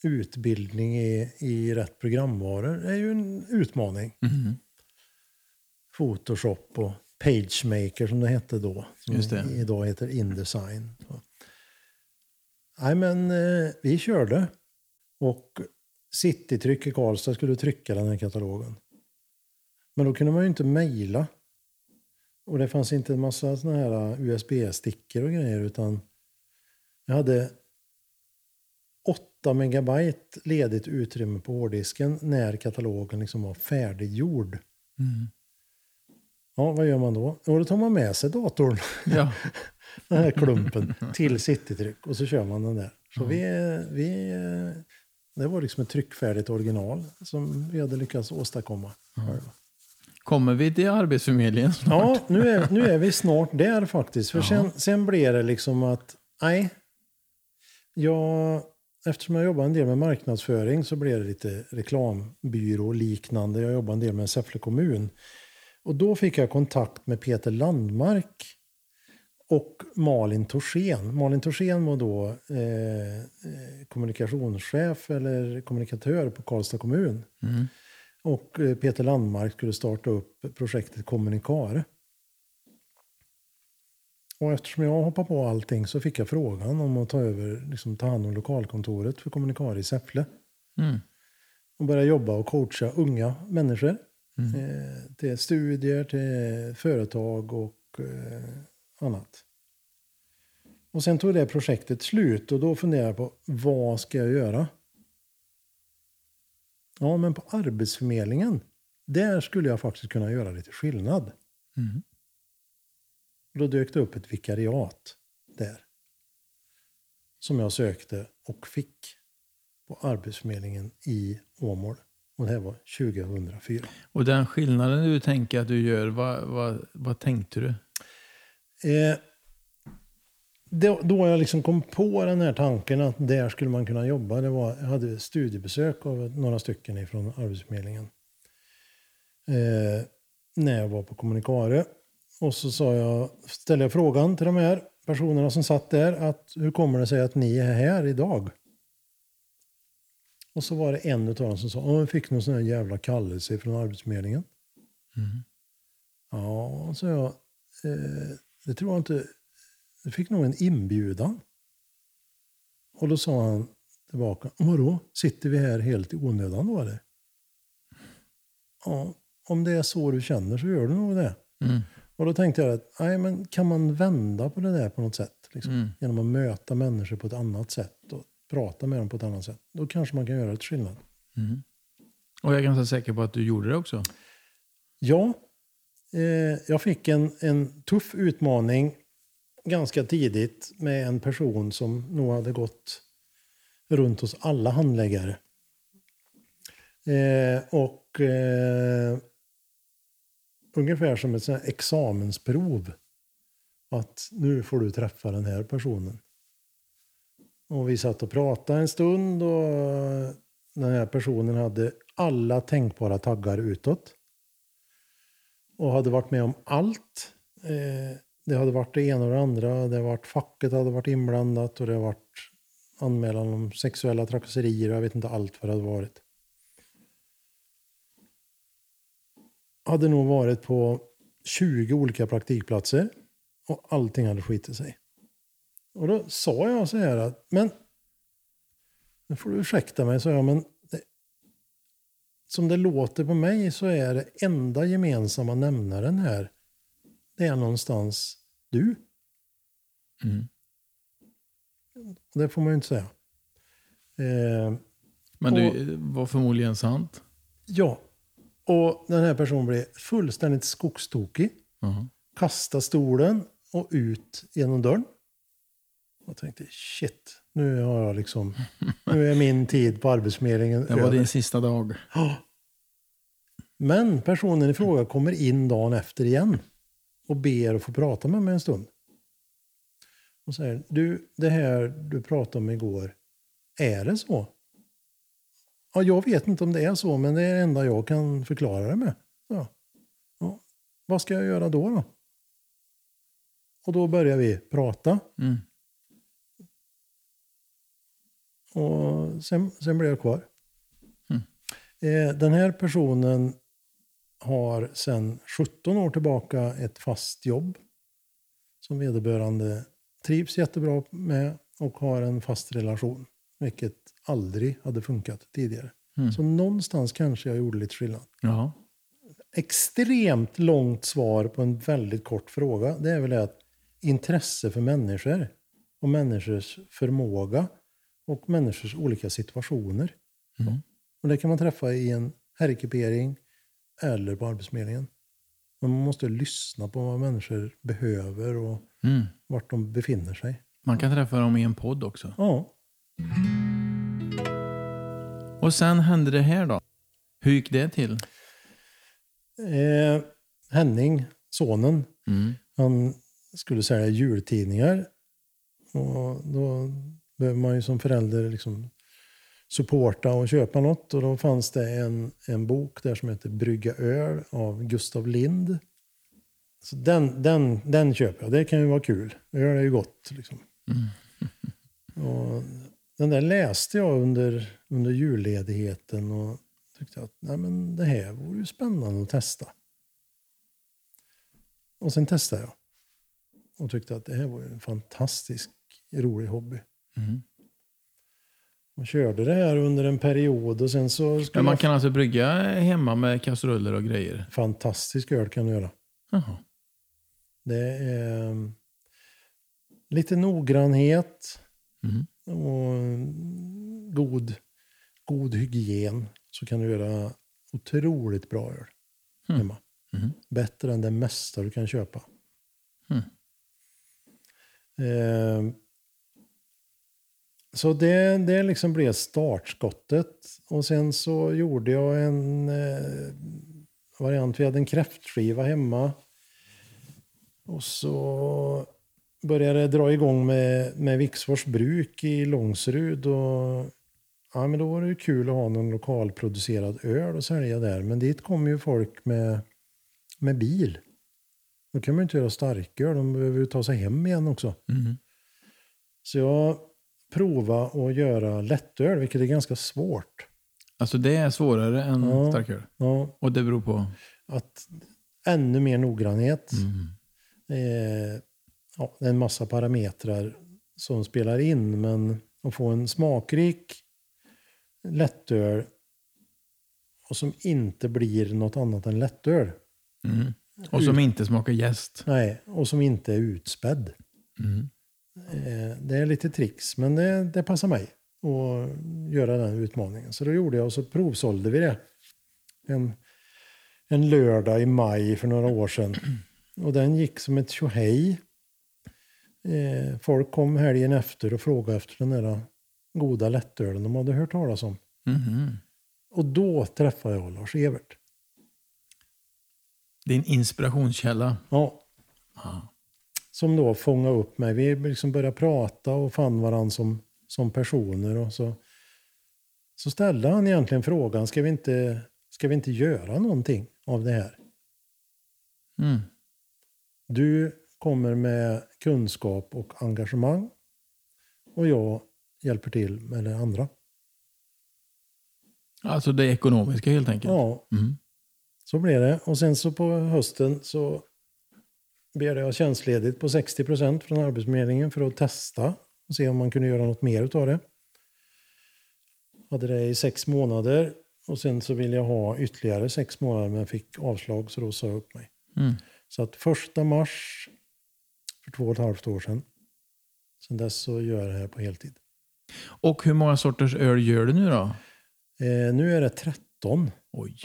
B: utbildning i, i rätt programvaror. Är ju en utmaning.
A: Mhm.
B: Photoshop och PageMaker som det hette då. Som idag heter Indesign. Så. Nej men eh, vi körde. Och Citytryck i Karlstad skulle trycka den här katalogen. Men då kunde man ju inte mejla. Och det fanns inte en massa såna här USB-stickor och grejer utan jag hade 8 megabyte ledigt utrymme på hårddisken när katalogen liksom var färdiggjord.
A: Mm.
B: Ja, vad gör man då? Jo, då tar man med sig datorn,
A: Ja.
B: den här klumpen, till Citytryck och så kör man den där. Så vi, vi, det var liksom ett tryckfärdigt original som vi hade lyckats åstadkomma. själva.
A: Kommer vi till Arbetsförmedlingen snart?
B: Ja, nu är, nu är vi snart där faktiskt. För sen, sen blev det liksom att, nej. Jag, eftersom jag jobbar en del med marknadsföring så blev det lite reklambyrå liknande. Jag jobbar en del med Säffle kommun. Och då fick jag kontakt med Peter Landmark och Malin Torsén. Malin Torsén var då eh, eh, kommunikationschef eller kommunikatör på Karlstad kommun.
A: Mm.
B: Och eh, Peter Landmark skulle starta upp projektet Kommunikare. Och eftersom jag hoppade på allting så fick jag frågan om att ta över, liksom, ta hand om lokalkontoret för Kommunikare i Säffle.
A: Mm.
B: Och börja jobba och coacha unga människor. Eh, till studier, till företag och eh, annat. Och sen tog det projektet slut och då funderade jag på vad ska jag göra? Ja, men på Arbetsförmedlingen, där skulle jag faktiskt kunna göra lite skillnad.
A: Mm.
B: Då dök det upp ett vikariat där. Som jag sökte och fick på Arbetsförmedlingen i Åmål. Och det här var 2004.
A: Och den skillnaden du tänker att du gör, vad, vad, vad tänkte du?
B: Eh, då, då jag liksom kom på den här tanken att där skulle man kunna jobba. Det var, jag hade studiebesök av några stycken från Arbetsförmedlingen. Eh, när jag var på Kommunikare. Och så sa jag, ställde jag frågan till de här personerna som satt där. att Hur kommer det sig att ni är här idag? Och så var det en av dem som sa, "Ja, jag fick någon sån här jävla kallelse från Arbetsförmedlingen.
A: Mm.
B: Ja, sa jag. Eh, det tror jag inte. Jag fick nog en inbjudan. Och då sa han tillbaka. Vadå? Sitter vi här helt i onödan då eller? Ja, om det är så du känner så gör du nog det.
A: Mm.
B: Och då tänkte jag att nej, men kan man vända på det där på något sätt? Liksom,
A: Mm.
B: Genom att möta människor på ett annat sätt och prata med dem på ett annat sätt. Då kanske man kan göra ett skillnad.
A: Mm. Och jag är ganska säker på att du gjorde det också.
B: Ja, eh, jag fick en, en tuff utmaning ganska tidigt med en person som nog hade gått runt hos alla handläggare. Eh, och eh, ungefär som ett sånt examensprov. Att nu får du träffa den här personen. Och vi satt och pratade en stund och den här personen hade alla tänkbara taggar utåt och hade varit med om allt. Eh, det hade varit det ena och det andra. Det hade varit facket hade varit inblandat och det hade varit anmälan om sexuella trakasserier och jag vet inte allt vad det hade varit. Hade nog varit på 20 olika praktikplatser och allting hade skitit sig. Och då sa jag så här att, men nu får du ursäkta mig, sa jag, men det, som det låter på mig så är det enda gemensamma nämnaren här, det är någonstans du.
A: Mm.
B: Det får man ju inte säga. Eh,
A: Men det var förmodligen sant.
B: ja, och den här personen blev fullständigt skogstokig.
A: Jaha.
B: Kasta stolen och ut genom dörren. Jag tänkte shit, nu har jag liksom, nu är min tid på Arbetsförmedlingen
A: Det var
B: över.
A: din sista dag.
B: Men personen i fråga kommer in dagen efter igen och ber att få prata med mig en stund. Och säger, du, det här du pratade om igår, är det så? Ja, jag vet inte om det är så, men det är det enda jag kan förklara det med. Ja. Ja. Vad ska jag göra då? då? Och då börjar vi prata.
A: Mm.
B: Och sen, sen blev jag kvar.
A: Mm.
B: Eh, den här personen har sedan 17 år tillbaka ett fast jobb som vederbörande trivs jättebra med och har en fast relation. Vilket aldrig hade funkat tidigare.
A: Mm.
B: Så någonstans kanske jag gjorde lite skillnad.
A: Ja.
B: Extremt långt svar på en väldigt kort fråga. Det är väl det att intresse för människor och människors förmåga och människors olika situationer.
A: Mm.
B: Och det kan man träffa i en herrekipering eller på Arbetsförmedlingen. Men man måste lyssna på vad människor behöver och
A: Mm.
B: vart de befinner sig.
A: Man kan träffa dem i en podd också.
B: Ja,
A: Och sen hände det här då. Hur gick det till?
B: eh, Henning, sonen,
A: Mm.
B: han skulle sälja jultidningar. Och då behöver man ju som förälder liksom supporta och köpa något. Och då fanns det en, en bok där som heter Brygga öl av Gustav Lind. Så den, den, den köper jag. Det kan ju vara kul. Öl är ju gott. Liksom. Och den där läste jag under, under julledigheten och tyckte att nej men det här vore ju spännande att testa. Och sen testade jag. Och tyckte att det här var en fantastisk rolig hobby.
A: Mm.
B: Och körde det här under en period och sen så
A: Men man kan alltså brygga hemma med kastruller och grejer?
B: Fantastisk öl kan du göra.
A: Jaha.
B: Det är um, lite noggrannhet
A: Mm.
B: Och mm, god, god hygien. Så kan du göra otroligt bra öl
A: Mm.
B: hemma.
A: Mm.
B: Bättre än det mesta du kan köpa.
A: Mm.
B: Eh, så det, det liksom blev startskottet. Och sen så gjorde jag en eh, variant. Vi hade en kräftskiva hemma. Och så började dra igång med, med Viksfors bruk i Långserud. Och, ja, men då var det ju kul att ha någon lokalproducerad öl och sälja där. Men dit kom ju folk med, med bil. Då kan man ju inte göra starköl, de behöver ju ta sig hem igen också.
A: Mm.
B: Så jag provade att göra lättöl, vilket är ganska svårt.
A: Alltså det är svårare än
B: Ja.
A: starköl?
B: Ja,
A: Och det beror på?
B: att ännu mer noggrannhet.
A: Mm.
B: Eh, ja, det är en massa parametrar som spelar in, men att få en smakrik lättöl och som inte blir något annat än lättöl.
A: Mm. Och som inte smakar jäst?
B: Nej, och som inte är utspädd.
A: Mm.
B: Eh, Det är lite tricks, men det, det passar mig att göra den utmaningen. Så då gjorde jag och så provsålde vi det. En, en lördag i maj för några år sedan. Och den gick som ett tjohej. Eh, folk kom helgen efter och frågade efter den där goda lättölen de hade hört talas om.
A: Mhm.
B: Och då träffade jag Lars Evert.
A: Din inspirationskälla?
B: Ja,
A: Ja.
B: som då fångade upp mig. Vi liksom började prata och fann varandra som, som personer. Och så, så ställde han egentligen frågan, ska vi, inte, ska vi inte göra någonting av det här?
A: Mm.
B: Du kommer med kunskap och engagemang och jag hjälper till med det andra.
A: Alltså det ekonomiska helt enkelt?
B: Ja,
A: Mm.
B: så blev det. Och sen så på hösten så begärde jag tjänstledigt på 60 procent från Arbetsförmedlingen för att testa och se om man kunde göra något mer utav det. Hade det i sex månader och sen så ville jag ha ytterligare sex månader men fick avslag så då sa jag upp mig.
A: Mm.
B: Så att första mars för två och ett halvt år sedan. Sen dess så gör jag det här på heltid.
A: Och hur många sorters öl gör du nu då?
B: Eh, nu är det 13.
A: Oj.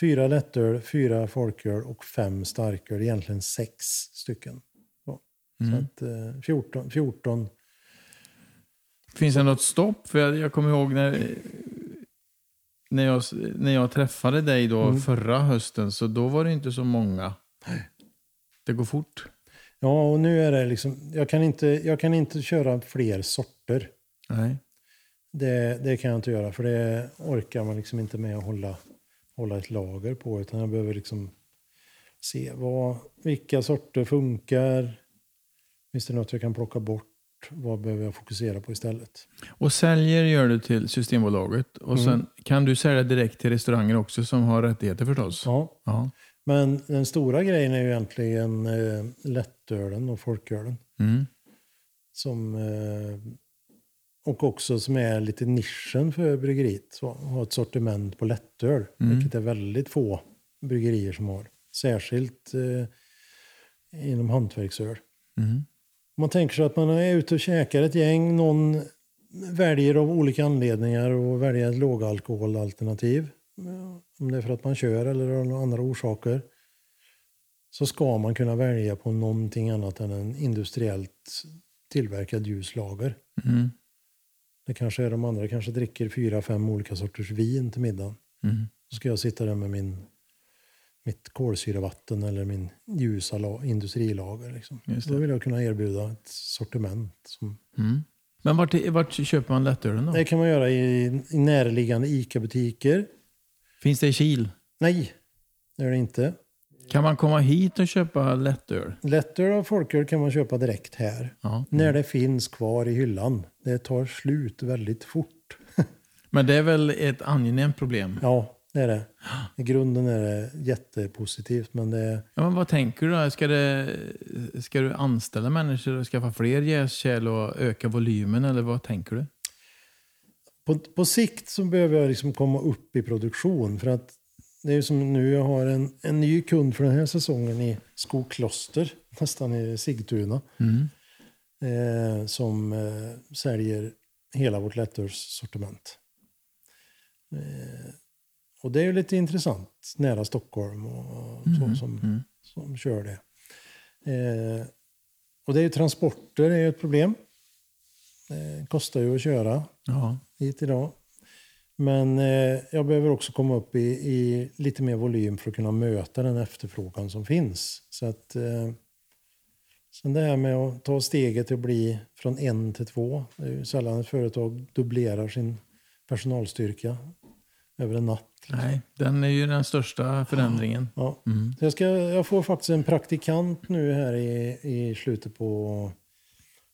B: Fyra lättöl, fyra folköl och fem starköl. Egentligen sex stycken. Ja.
A: Mm.
B: Så att, eh, 14, 14.
A: Finns det något stopp? För jag, jag kommer ihåg när, när, jag, när jag träffade dig då
B: Mm.
A: förra hösten, så då var det inte så många. Det går fort.
B: Ja, och nu är det liksom, jag kan inte, jag kan inte köra fler sorter.
A: Nej.
B: Det, det kan jag inte göra för det orkar man liksom inte med att hålla, hålla ett lager på. Utan jag behöver liksom se vad, vilka sorter funkar. Finns det något jag kan plocka bort? Vad behöver jag fokusera på istället?
A: Och säljer gör du till Systembolaget. Och
B: Mm.
A: sen kan du sälja direkt till restauranger också som har rättigheter förstås.
B: Ja,
A: Ja.
B: Men den stora grejen är ju egentligen eh, lättölen och folkölen.
A: Mm.
B: Som, eh, och också som är lite nischen för bryggeriet. Så, ha ett sortiment på lättöl,
A: Mm.
B: vilket är väldigt få bryggerier som har. Särskilt eh, inom hantverksöl.
A: Mm.
B: Man tänker sig att man är ute och käkar ett gäng, någon väljer av olika anledningar att välja ett lågalkoholalternativ. Om det är för att man kör eller av andra orsaker. Så ska man kunna välja på någonting annat än en industriellt tillverkad ljuslager.
A: Mm.
B: Det kanske är de andra kanske dricker fyra, fem olika sorters vin till middagen.
A: Mm.
B: Så ska jag sitta där med min, mitt kolsyrevatten eller min ljusa la, industrilager. Liksom. Då vill jag kunna erbjuda ett sortiment. Som,
A: Mm. Men vart, vart köper man lättölen då?
B: det kan man göra i, i närliggande ICA-butiker.
A: Finns det i Kil?
B: Nej, det är det inte.
A: Kan man komma hit och köpa lättöl?
B: Lättöl och folköl kan man köpa direkt här.
A: Ja.
B: När det finns kvar i hyllan. Det tar slut väldigt fort.
A: Men det är väl ett angenämt problem?
B: Ja, det är det. I grunden är det jättepositivt. Men det,
A: Ja, men vad tänker du då? Ska, det, ska du anställa människor och skaffa fler jäskärl och öka volymen eller vad tänker du?
B: På, på sikt så behöver jag liksom komma upp i produktion. För att det är som nu, jag har en, en ny kund för den här säsongen i Skokloster, nästan i Sigtuna.
A: Mm.
B: Eh, som eh, säljer hela vårt lättölssortiment. Eh, och det är ju lite intressant, nära Stockholm och så som,
A: Mm.
B: som kör det. Eh, och det är ju transporter, det är ju ett problem. Det kostar ju att köra
A: Ja.
B: hit idag. Men eh, jag behöver också komma upp i, i lite mer volym för att kunna möta den efterfrågan som finns. Så att, eh, sen det här med att ta steget till att bli från en till två. Det är ju sällan ett företag dubblerar sin personalstyrka över en natt.
A: Nej, den är ju den största förändringen.
B: Ja.
A: Mm.
B: Så jag, ska, jag får faktiskt en praktikant nu här i, i slutet på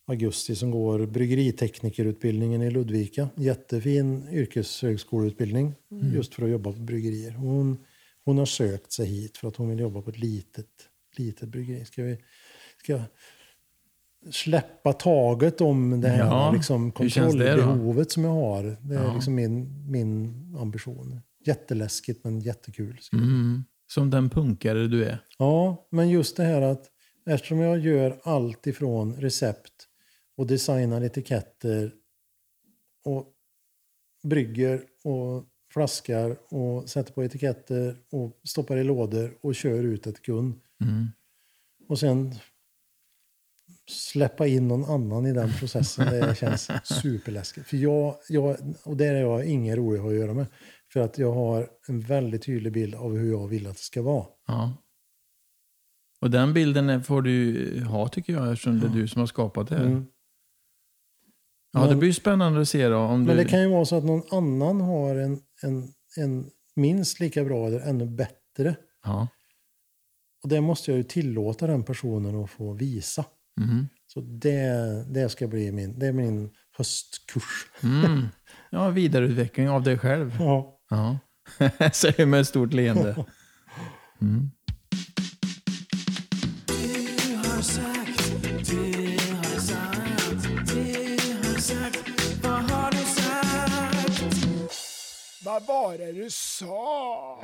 B: augusti som går bryggeriteknikerutbildningen i Ludvika. Jättefin yrkeshögskoleutbildning just för att jobba på bryggerier. Hon, hon har sökt sig hit för att hon vill jobba på ett litet, litet bryggeri. Ska vi ska släppa taget om det här
A: Ja,
B: liksom, kontrollbehovet som jag har? Det är
A: Ja.
B: liksom min, min ambition. Jätteläskigt men jättekul.
A: Mm. Som den punkare du är.
B: Ja, men just det här att eftersom jag gör allt ifrån recept och designar etiketter och brygger och flaskar och sätter på etiketter och stoppar i lådor och kör ut till kund.
A: Mm.
B: Och sen släppa in någon annan i den processen. Det känns superläskigt. För jag, jag, och det är jag ingen rolig att göra med. För att jag har en väldigt tydlig bild av hur jag vill att det ska vara.
A: Ja. Och den bilden får du ha tycker jag eftersom det är du som har skapat det här.
B: Mm.
A: Ja, det
B: Men-
A: blir spännande att se då. Om
B: Men
A: du...
B: det kan ju vara så att någon annan har en, en, en minst lika bra eller ännu bättre.
A: Ja.
B: Och det måste jag ju tillåta den personen att få visa.
A: Mhm.
B: Så det, det ska bli min, det är min höstkurs.
A: Mm. Ja, vidareutveckling av dig själv.
B: Ja.
A: Ja. Säger med ett stort leende. Mm.
D: Vad var det du sa?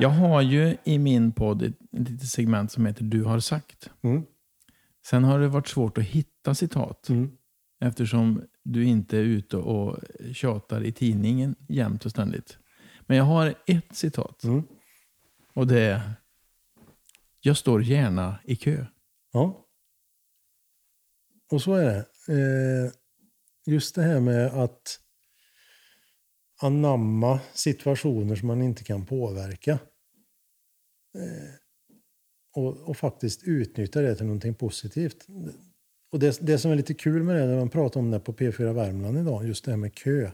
A: Jag har ju i min podd ett litet segment som heter Du har sagt.
B: Mm.
A: Sen har det varit svårt att hitta citat.
B: Mm.
A: Eftersom du inte är ute och tjatar i tidningen jämt och ständigt. Men jag har ett citat.
B: Mm.
A: Och det är Jag står gärna i kö.
B: Ja. Och så är det. Eh, just det här med att anamma situationer som man inte kan påverka. Eh, och, och faktiskt utnyttja det till någonting positivt. Och det, det som är lite kul med det, när man pratar om det på P4 Värmland idag, just det här med kö.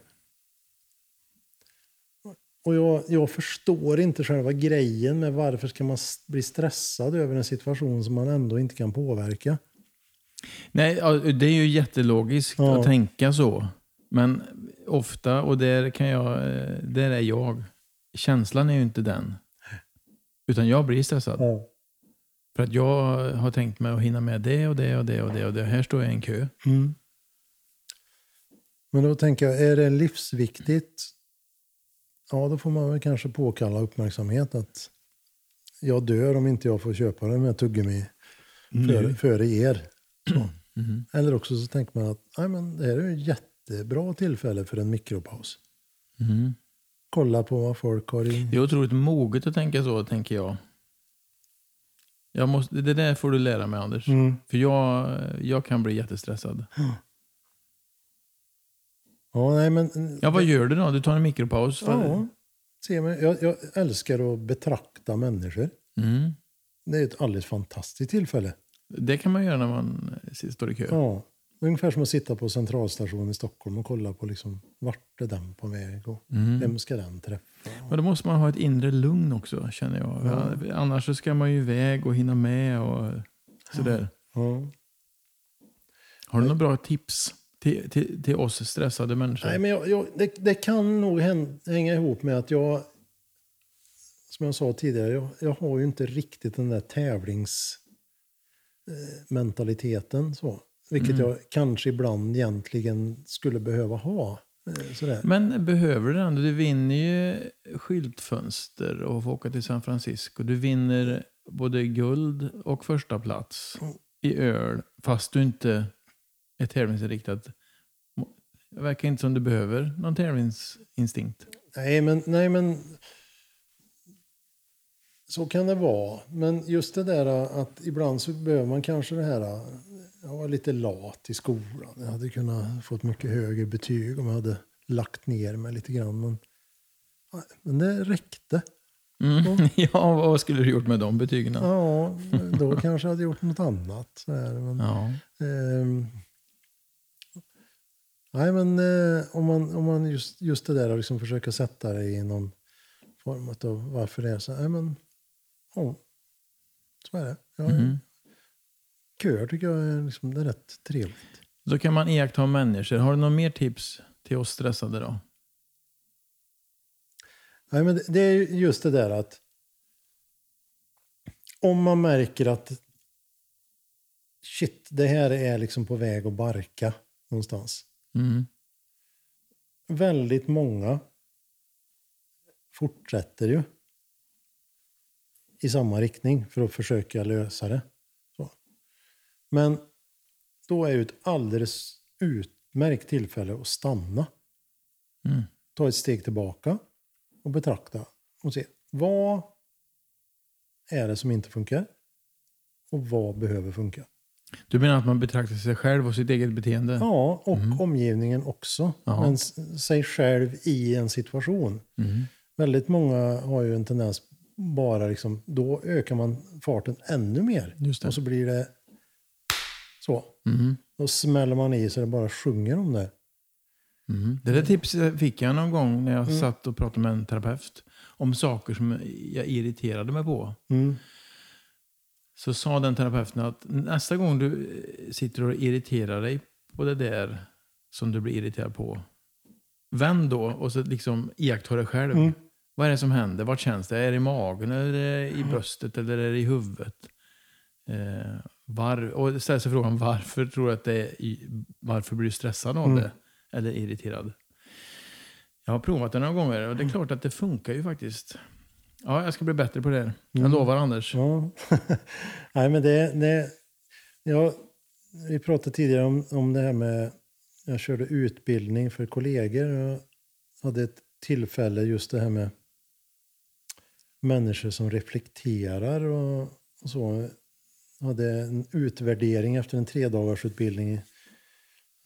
B: Och jag, jag förstår inte själva grejen med varför ska man bli stressad över en situation som man ändå inte kan påverka.
A: Nej, det är ju jättelogiskt
B: Ja.
A: att tänka så. Men ofta, och där, kan jag, eh, där är jag, känslan är ju inte den. Utan jag blir stressad.
B: Ja.
A: För att jag har tänkt mig att hinna med det och det och det och det. Och det. Här står jag i en kö.
B: Mm. Men då tänker jag, är det livsviktigt? Ja, då får man väl kanske påkalla uppmärksamhet att jag dör om inte jag får köpa den med tuggummi före, före er. Så.
A: Mhm.
B: Eller också så tänker man att nej, men det här är ju ett jättebra tillfälle för en mikropaus.
A: Mhm.
B: Kolla på vad folk har i...
A: Det är otroligt moget att tänka så, tänker jag. jag måste, det där får du lära mig, Anders.
B: Mm.
A: För jag, jag kan bli jättestressad.
B: Ja, nej, men...
A: Ja, vad gör du då? Du tar en mikropaus? För...
B: Ja, se mig. Jag, jag älskar att betrakta människor.
A: Mm.
B: Det är ett alldeles fantastiskt tillfälle.
A: Det kan man göra när man står i kö.
B: Ja, ungefär som att sitta på centralstationen i Stockholm och kolla på liksom, vart är den på väg och
A: Mm.
B: vem ska den träffa?
A: Men då måste man ha ett inre lugn också, känner jag.
B: Ja.
A: Annars så ska man ju iväg och hinna med och sådär.
B: Ja.
A: Har du några bra tips till, till, till oss stressade människor?
B: Nej, men jag, jag, det, det kan nog hän- hänga ihop med att jag, som jag sa tidigare, jag, jag har ju inte riktigt den där tävlingsmentaliteten. Så, vilket
A: Mm.
B: jag kanske ibland egentligen skulle behöva ha. eh, Sådär.
A: Men behöver du den? Du vinner ju skyltfönster och får åka till San Francisco. Du vinner både guld och första plats i öl, fast du inte är tävlingsinriktad. Det verkar inte som du behöver någon tävlingsinstinkt.
B: Nej, men, nej, men så kan det vara. Men just det där att ibland så behöver man kanske det här. Jag var lite lat i skolan. Jag hade kunnat fått mycket högre betyg om jag hade lagt ner mig lite grann. Men, men det räckte.
A: Mm. ja, vad skulle du gjort med de betygen? Ja.
B: Då kanske jag hade gjort något annat. Men,
A: Ja.
B: Ehm, nej, men eh, om man, om man just, just det där att liksom försöka sätta det i någon form av varför det är så. Nej, men, ja, så är det. Ja,
A: Mm.
B: Köer tycker jag är, liksom, det är rätt trevligt.
A: Då kan man iaktta människor. Har du några mer tips till oss stressade då?
B: Nej, men det, är ju just det där att om man märker att shit, det här är liksom på väg att barka någonstans.
A: Mm.
B: väldigt många fortsätter ju i samma riktning för att försöka lösa det. Men då är ju ett alldeles utmärkt tillfälle att stanna.
A: Mm.
B: Ta ett steg tillbaka och betrakta och se vad är det som inte funkar och vad behöver funka.
A: Du menar att man betraktar sig själv och sitt eget beteende?
B: Ja, och omgivningen också.
A: Ja.
B: Men sig själv i en situation.
A: Mm.
B: Väldigt många har ju en tendens bara liksom, då ökar man farten ännu mer. Och så blir det så.
A: Mm.
B: Då smäller man i så det bara sjunger om det.
A: Mm. Det där tipset fick jag någon gång när jag satt och pratade med en terapeut om saker som jag irriterade mig på.
B: Mm.
A: Så sa den terapeuten att nästa gång du sitter och irriterar dig på det där som du blir irriterad på. Vänd då och så liksom iaktta dig själv.
B: Mm.
A: Vad är det som händer? Vart känns det? Är det i magen, eller i bröstet eller är det i huvudet? Eh, var, och ställa sig frågan varför tror du att det är i, varför blir du stressad av
B: Mm.
A: det? Eller irriterad? Jag har provat det några gånger och det är klart att det funkar ju faktiskt. Ja, jag ska bli bättre på det. Jag
B: Mm.
A: lovar Anders.
B: Ja. Nej, men det, det, ja, vi pratade tidigare om, om det här med... Jag körde utbildning för kollegor. Jag hade ett tillfälle just det här med människor som reflekterar och, och så. Hade en utvärdering efter en tredagarsutbildning i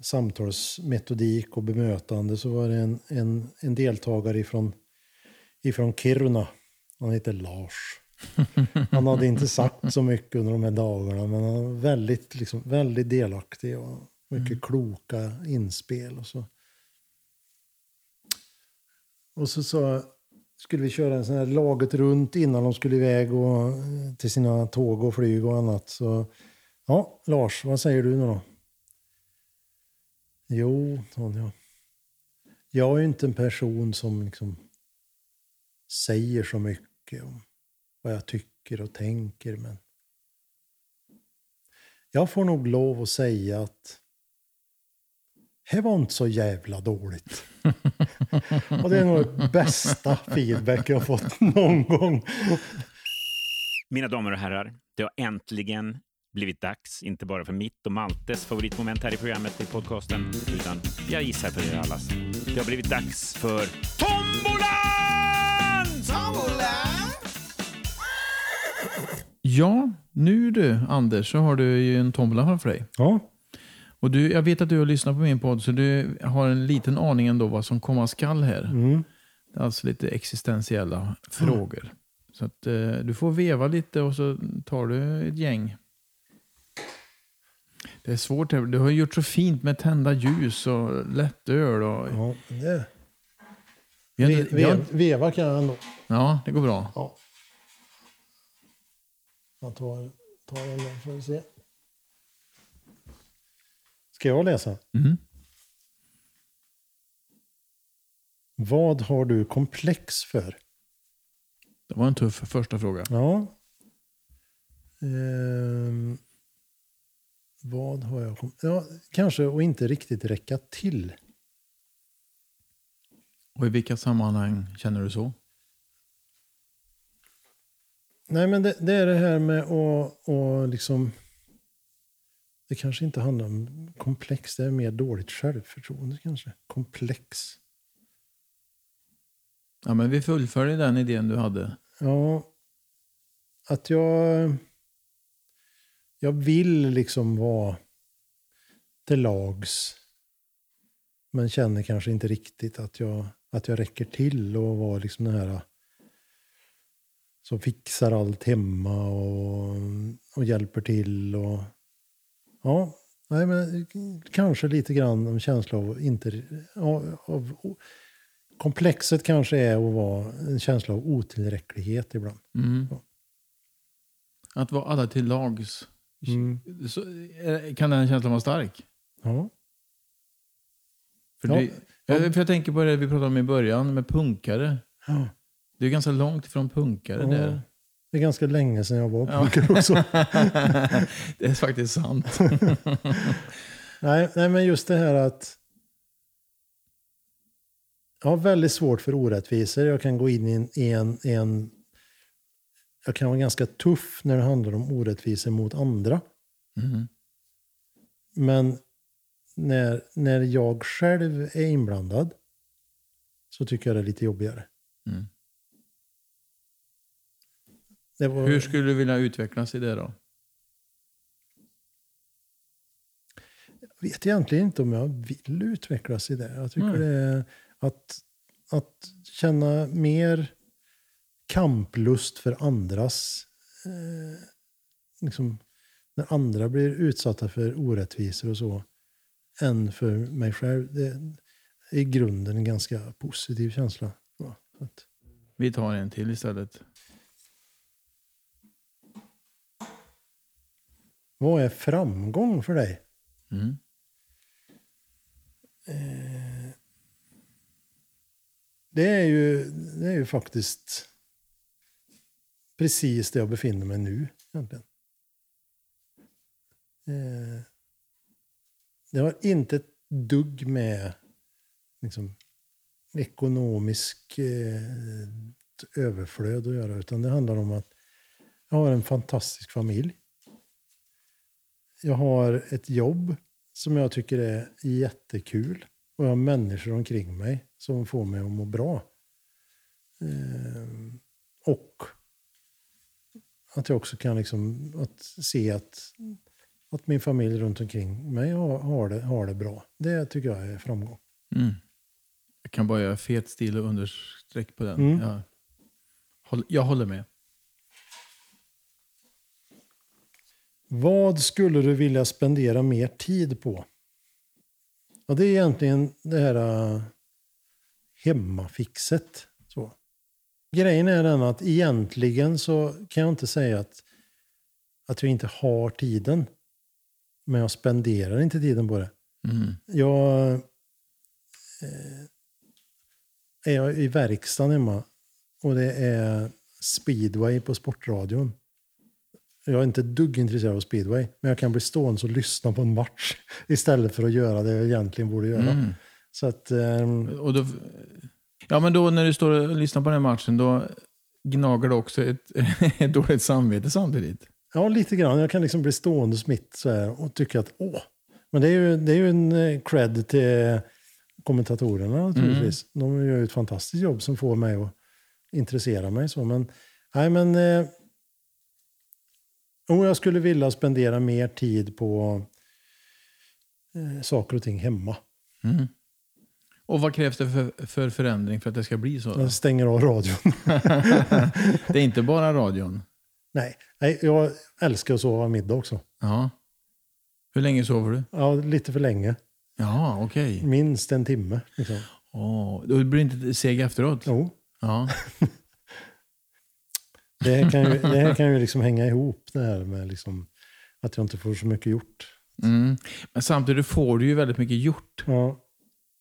B: samtalsmetodik och bemötande. Så var det en, en, en deltagare ifrån, ifrån Kiruna. Han heter Lars. Han hade inte sagt så mycket under de här dagarna, men han var väldigt, liksom, väldigt delaktig och mycket kloka inspel. Och så. Och så sa, skulle vi köra en sån här laget runt innan de skulle iväg och, eh, till sina tåg och flyg och annat. Så, ja, Lars, vad säger du nu då? Jo, sa jag. Jag är ju inte en person som liksom säger så mycket om vad jag tycker och tänker. Men jag får nog lov att säga att det var inte så jävla dåligt. och det är nog det bästa feedback jag har fått någon gång.
E: Mina damer och herrar, det har äntligen blivit dags, inte bara för mitt och Maltes favoritmoment här i programmet i podcasten, utan jag gissar för er allas. Det har blivit dags för Tombolan!
A: Ja, nu du Anders så har du ju en tombola framför dig.
B: Ja,
A: Och du, jag vet att du har lyssnat på min podd så du har en liten aning ändå vad som komma skall här.
B: mm.
A: Alltså lite existentiella frågor. Så att eh, du får veva lite och så tar du ett gäng. Det är svårt. här. Du har gjort så fint med tända ljus och lättöl. Och,
B: ja det,
A: vi har inte, vi har,
B: ve, veva kan jag ändå.
A: ja, det går bra.
B: Ja. Jag tar, tar den där får vi se. Ska jag läsa?
A: Mm.
B: Vad har du komplex för?
A: Det var en tuff första fråga.
B: Ja. Ehm, vad har jag kom- Ja, kanske att inte riktigt räcka till.
A: Och i vilka sammanhang känner du så?
B: Nej, men det, det är det här med att och liksom... Det kanske inte handlar om komplex, det är mer dåligt självförtroende kanske. Komplex.
A: Ja, men vi fullföljer den idén du hade.
B: Ja, att jag... Jag vill liksom vara till lags. Men känner kanske inte riktigt att jag, att jag räcker till och vara liksom den här som fixar allt hemma och, och hjälper till. Och, ja, nej, men kanske lite grann en känsla av inte... Av, av, komplexet kanske är att vara en känsla av otillräcklighet ibland.
A: Mm.
B: Ja.
A: Att vara alla till lags.
B: Mm.
A: Så, eh, kan den känslan vara stark?
B: Ja.
A: För,
B: Ja.
A: det, jag, för jag tänker på det vi pratade om i början med punkare.
B: Ja.
A: Det är ganska långt ifrån punkare
B: Ja.
A: där.
B: Det är ganska länge sedan jag var
A: Ja.
B: punkare också.
A: det är faktiskt sant.
B: nej, nej, men just det här att jag har väldigt svårt för orättvisor. Jag kan gå in i en, i en, i en... Jag kan vara ganska tuff när det handlar om orättvisor mot andra.
A: Mm.
B: Men när, när jag själv är inblandad så tycker jag det är lite jobbigare.
A: Mm.
B: Var,
A: Hur skulle du vilja utvecklas i det då?
B: Jag vet egentligen inte om jag vill utvecklas i det. Jag tycker
A: Mm.
B: det är att, att känna mer kamplust för andras... Eh, liksom, när andra blir utsatta för orättvisor och så, än för mig själv. Det är i grunden en ganska positiv känsla. Ja, att,
A: Vi tar en till istället.
B: Vad är framgång för dig?
A: Mm.
B: Det är ju, det är ju faktiskt precis där jag befinner mig nu. Egentligen. Eh, det har inte ett dugg med liksom, ekonomisk eh, överflöd att göra. Utan det handlar om att jag har en fantastisk familj. Jag har ett jobb som jag tycker är jättekul. Och jag har människor omkring mig som får mig att må bra. Eh, och att jag också kan liksom, att se att, att min familj runt omkring mig har, har, det, har det bra. Det tycker jag är framgång.
A: Mm. Jag kan bara göra fet stil och understreck på den.
B: Mm.
A: Jag, jag håller med.
B: Vad skulle du vilja spendera mer tid på? Ja, det är egentligen det här äh, hemmafixet. Så. Grejen är den att egentligen så kan jag inte säga att, att jag inte har tiden. Men jag spenderar inte tiden på det.
A: Mm.
B: Jag eh, är jag i verkstaden hemma och det är speedway på sportradion. Jag är inte ett dugg intresserad av speedway, men jag kan bli stående och lyssna på en match istället för att göra det jag egentligen borde göra.
A: Mm.
B: Så att, ehm,
A: Och då, ja, men då när du står och lyssnar på den matchen, då gnager det också ett, ett dåligt samvete samtidigt.
B: ja, lite grann. Jag kan liksom bli stående smitt så här och tycka att åh. Men det är ju, det är ju en eh, cred till kommentatorerna naturligtvis. De gör ju ett fantastiskt jobb som får mig att intressera mig. Så. Men, nej, men, oh, jag skulle vilja spendera mer tid på eh, saker och ting hemma.
A: Mm. Och vad krävs det för, för förändring för att det ska bli så? då?
B: Jag stänger av radion.
A: det är inte bara radion.
B: nej, nej, jag älskar att sova middag också.
A: Ja. Hur länge sover du?
B: Ja, lite för länge.
A: Ja, okej.
B: Minst en timme. Liksom.
A: Åh, då blir du inte seg efteråt?
B: Jo.
A: Ja.
B: Det här kan ju, det här kan ju liksom hänga ihop det här med liksom att jag inte får så mycket gjort.
A: Mm. Men samtidigt får du ju väldigt mycket gjort.
B: Ja,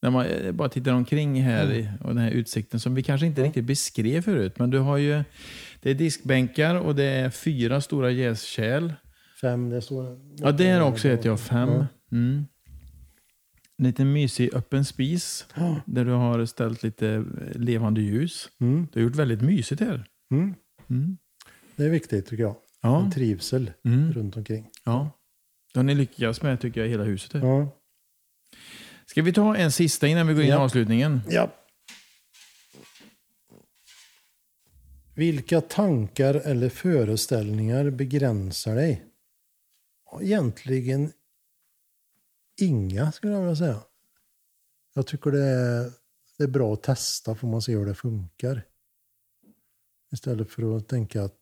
A: När man bara tittar omkring här och den här utsikten som vi kanske inte riktigt beskrev förut. Men du har ju, det är diskbänkar och det är fyra stora jäskärl.
B: fem, det står...
A: Ja, det är också ett jag fem.
B: Ja.
A: Mm. En liten mysig öppen spis där du har ställt lite levande ljus.
B: Mm,
A: Du har gjort väldigt mysigt här.
B: mm.
A: Mm.
B: Det är viktigt tycker jag.
A: Ja.
B: En trivsel
A: Mm.
B: runt omkring.
A: ja. Det har ni lyckats med tycker jag i hela huset. Här.
B: Ja.
A: Ska vi ta en sista innan vi går in i
B: Ja.
A: avslutningen?
B: ja. Vilka tankar eller föreställningar begränsar dig? Egentligen inga skulle jag vilja säga. Jag tycker det är, det är bra att testa för man ser hur det funkar. Istället för att tänka att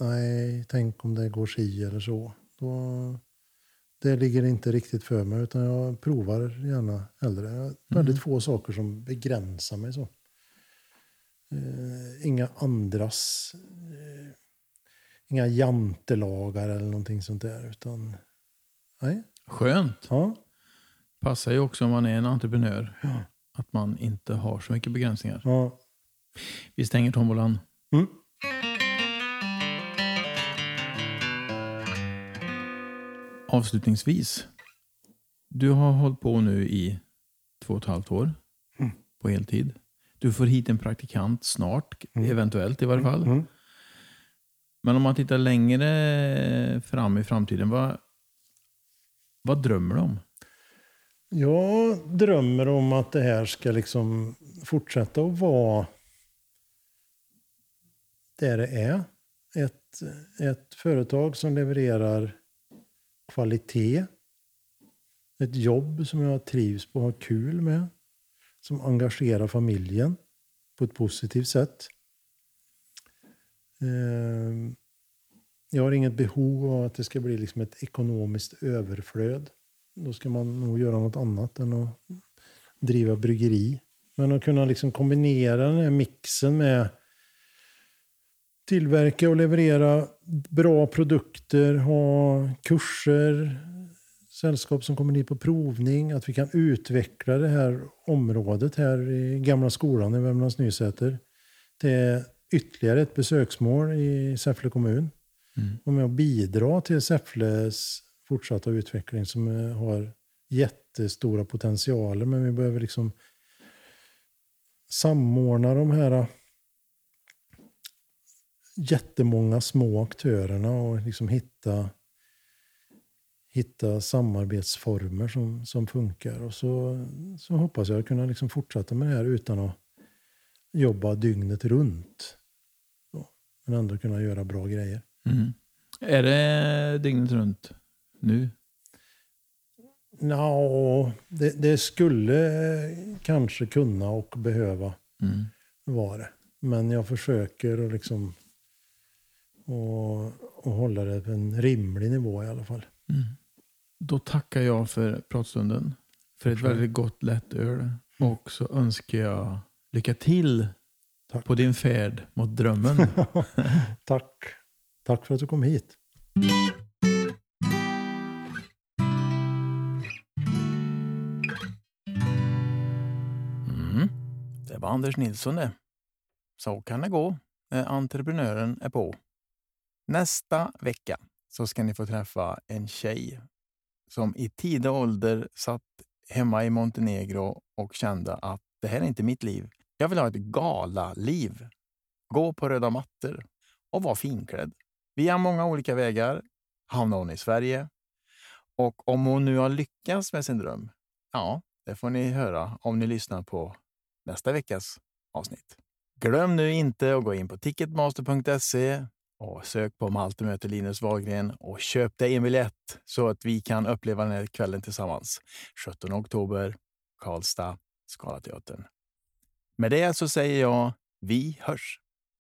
B: nej, tänk om det går si eller så. Då, det ligger inte riktigt för mig utan jag provar gärna hellre. Jag har väldigt få saker som begränsar mig så. Eh, inga andras, eh, inga jantelagar eller någonting sånt där. Utan, nej,
A: Skönt.
B: ja,
A: Passar ju också om man är en entreprenör.
B: Ja.
A: Att man inte har så mycket begränsningar.
B: ja.
A: Vi stänger tombolan.
B: Mm.
A: Avslutningsvis. Du har hållit på nu i två och ett halvt år.
B: Mm.
A: På heltid. Du får hit en praktikant snart, eventuellt i varje fall.
B: Mm.
A: Men om man tittar längre fram i framtiden, vad, vad drömmer du om?
B: Jag drömmer om att det här ska liksom fortsätta att vara där det är. Ett, ett företag som levererar kvalitet. Ett jobb som jag trivs på och har kul med. Som engagerar familjen på ett positivt sätt. Ehm, jag har inget behov av att det ska bli liksom ett ekonomiskt överflöd. Då ska man nog göra något annat än att driva bryggeri. Men att kunna liksom kombinera den här mixen med tillverka och leverera bra produkter, ha kurser, sällskap som kommer dit på provning, att vi kan utveckla det här området här i Gamla skolan i Värmlands Nysäter. Det är ytterligare ett besöksmål i Säffle kommun. Och med att bidra till Säffles fortsatta utveckling som eh, har jättestora potentialer. Men vi behöver liksom samordna de här jättemånga små aktörerna och liksom hitta, hitta samarbetsformer som, som funkar. Och så, så hoppas jag kunna liksom fortsätta med det här utan att jobba dygnet runt. Så, men ändå kunna göra bra grejer.
A: Mm. Är det dygnet runt nu?
B: Ja, det, det skulle kanske kunna och behöva
A: Mm.
B: vara det. Men jag försöker att liksom och, och hålla det på en rimlig nivå i alla fall.
A: Mm. Då tackar jag för pratstunden. För ett väldigt gott lättöl. Och så önskar jag lycka till
B: Tack.
A: på din färd mot drömmen.
B: Tack. Tack för att du kom hit.
A: Mm. Det var Anders Nilsson det. Så kan det gå när entreprenören är på. Nästa vecka så ska ni få träffa en tjej som i tidig ålder satt hemma i Montenegro och kände att det här är inte mitt liv. Jag vill ha ett gala-liv. Gå på röda mattor och vara finklädd. Via många olika vägar hamnade hon i Sverige. Och om hon nu har lyckats med sin dröm, ja, det får ni höra om ni lyssnar på nästa veckas avsnitt. Glöm nu inte att gå in på ticketmaster.se och sök på Malte möter Linus Wahlgren och köp dig en biljett så att vi kan uppleva den här kvällen tillsammans. 17 oktober, Karlstad, Scalateatern. Med det så säger jag, vi hörs!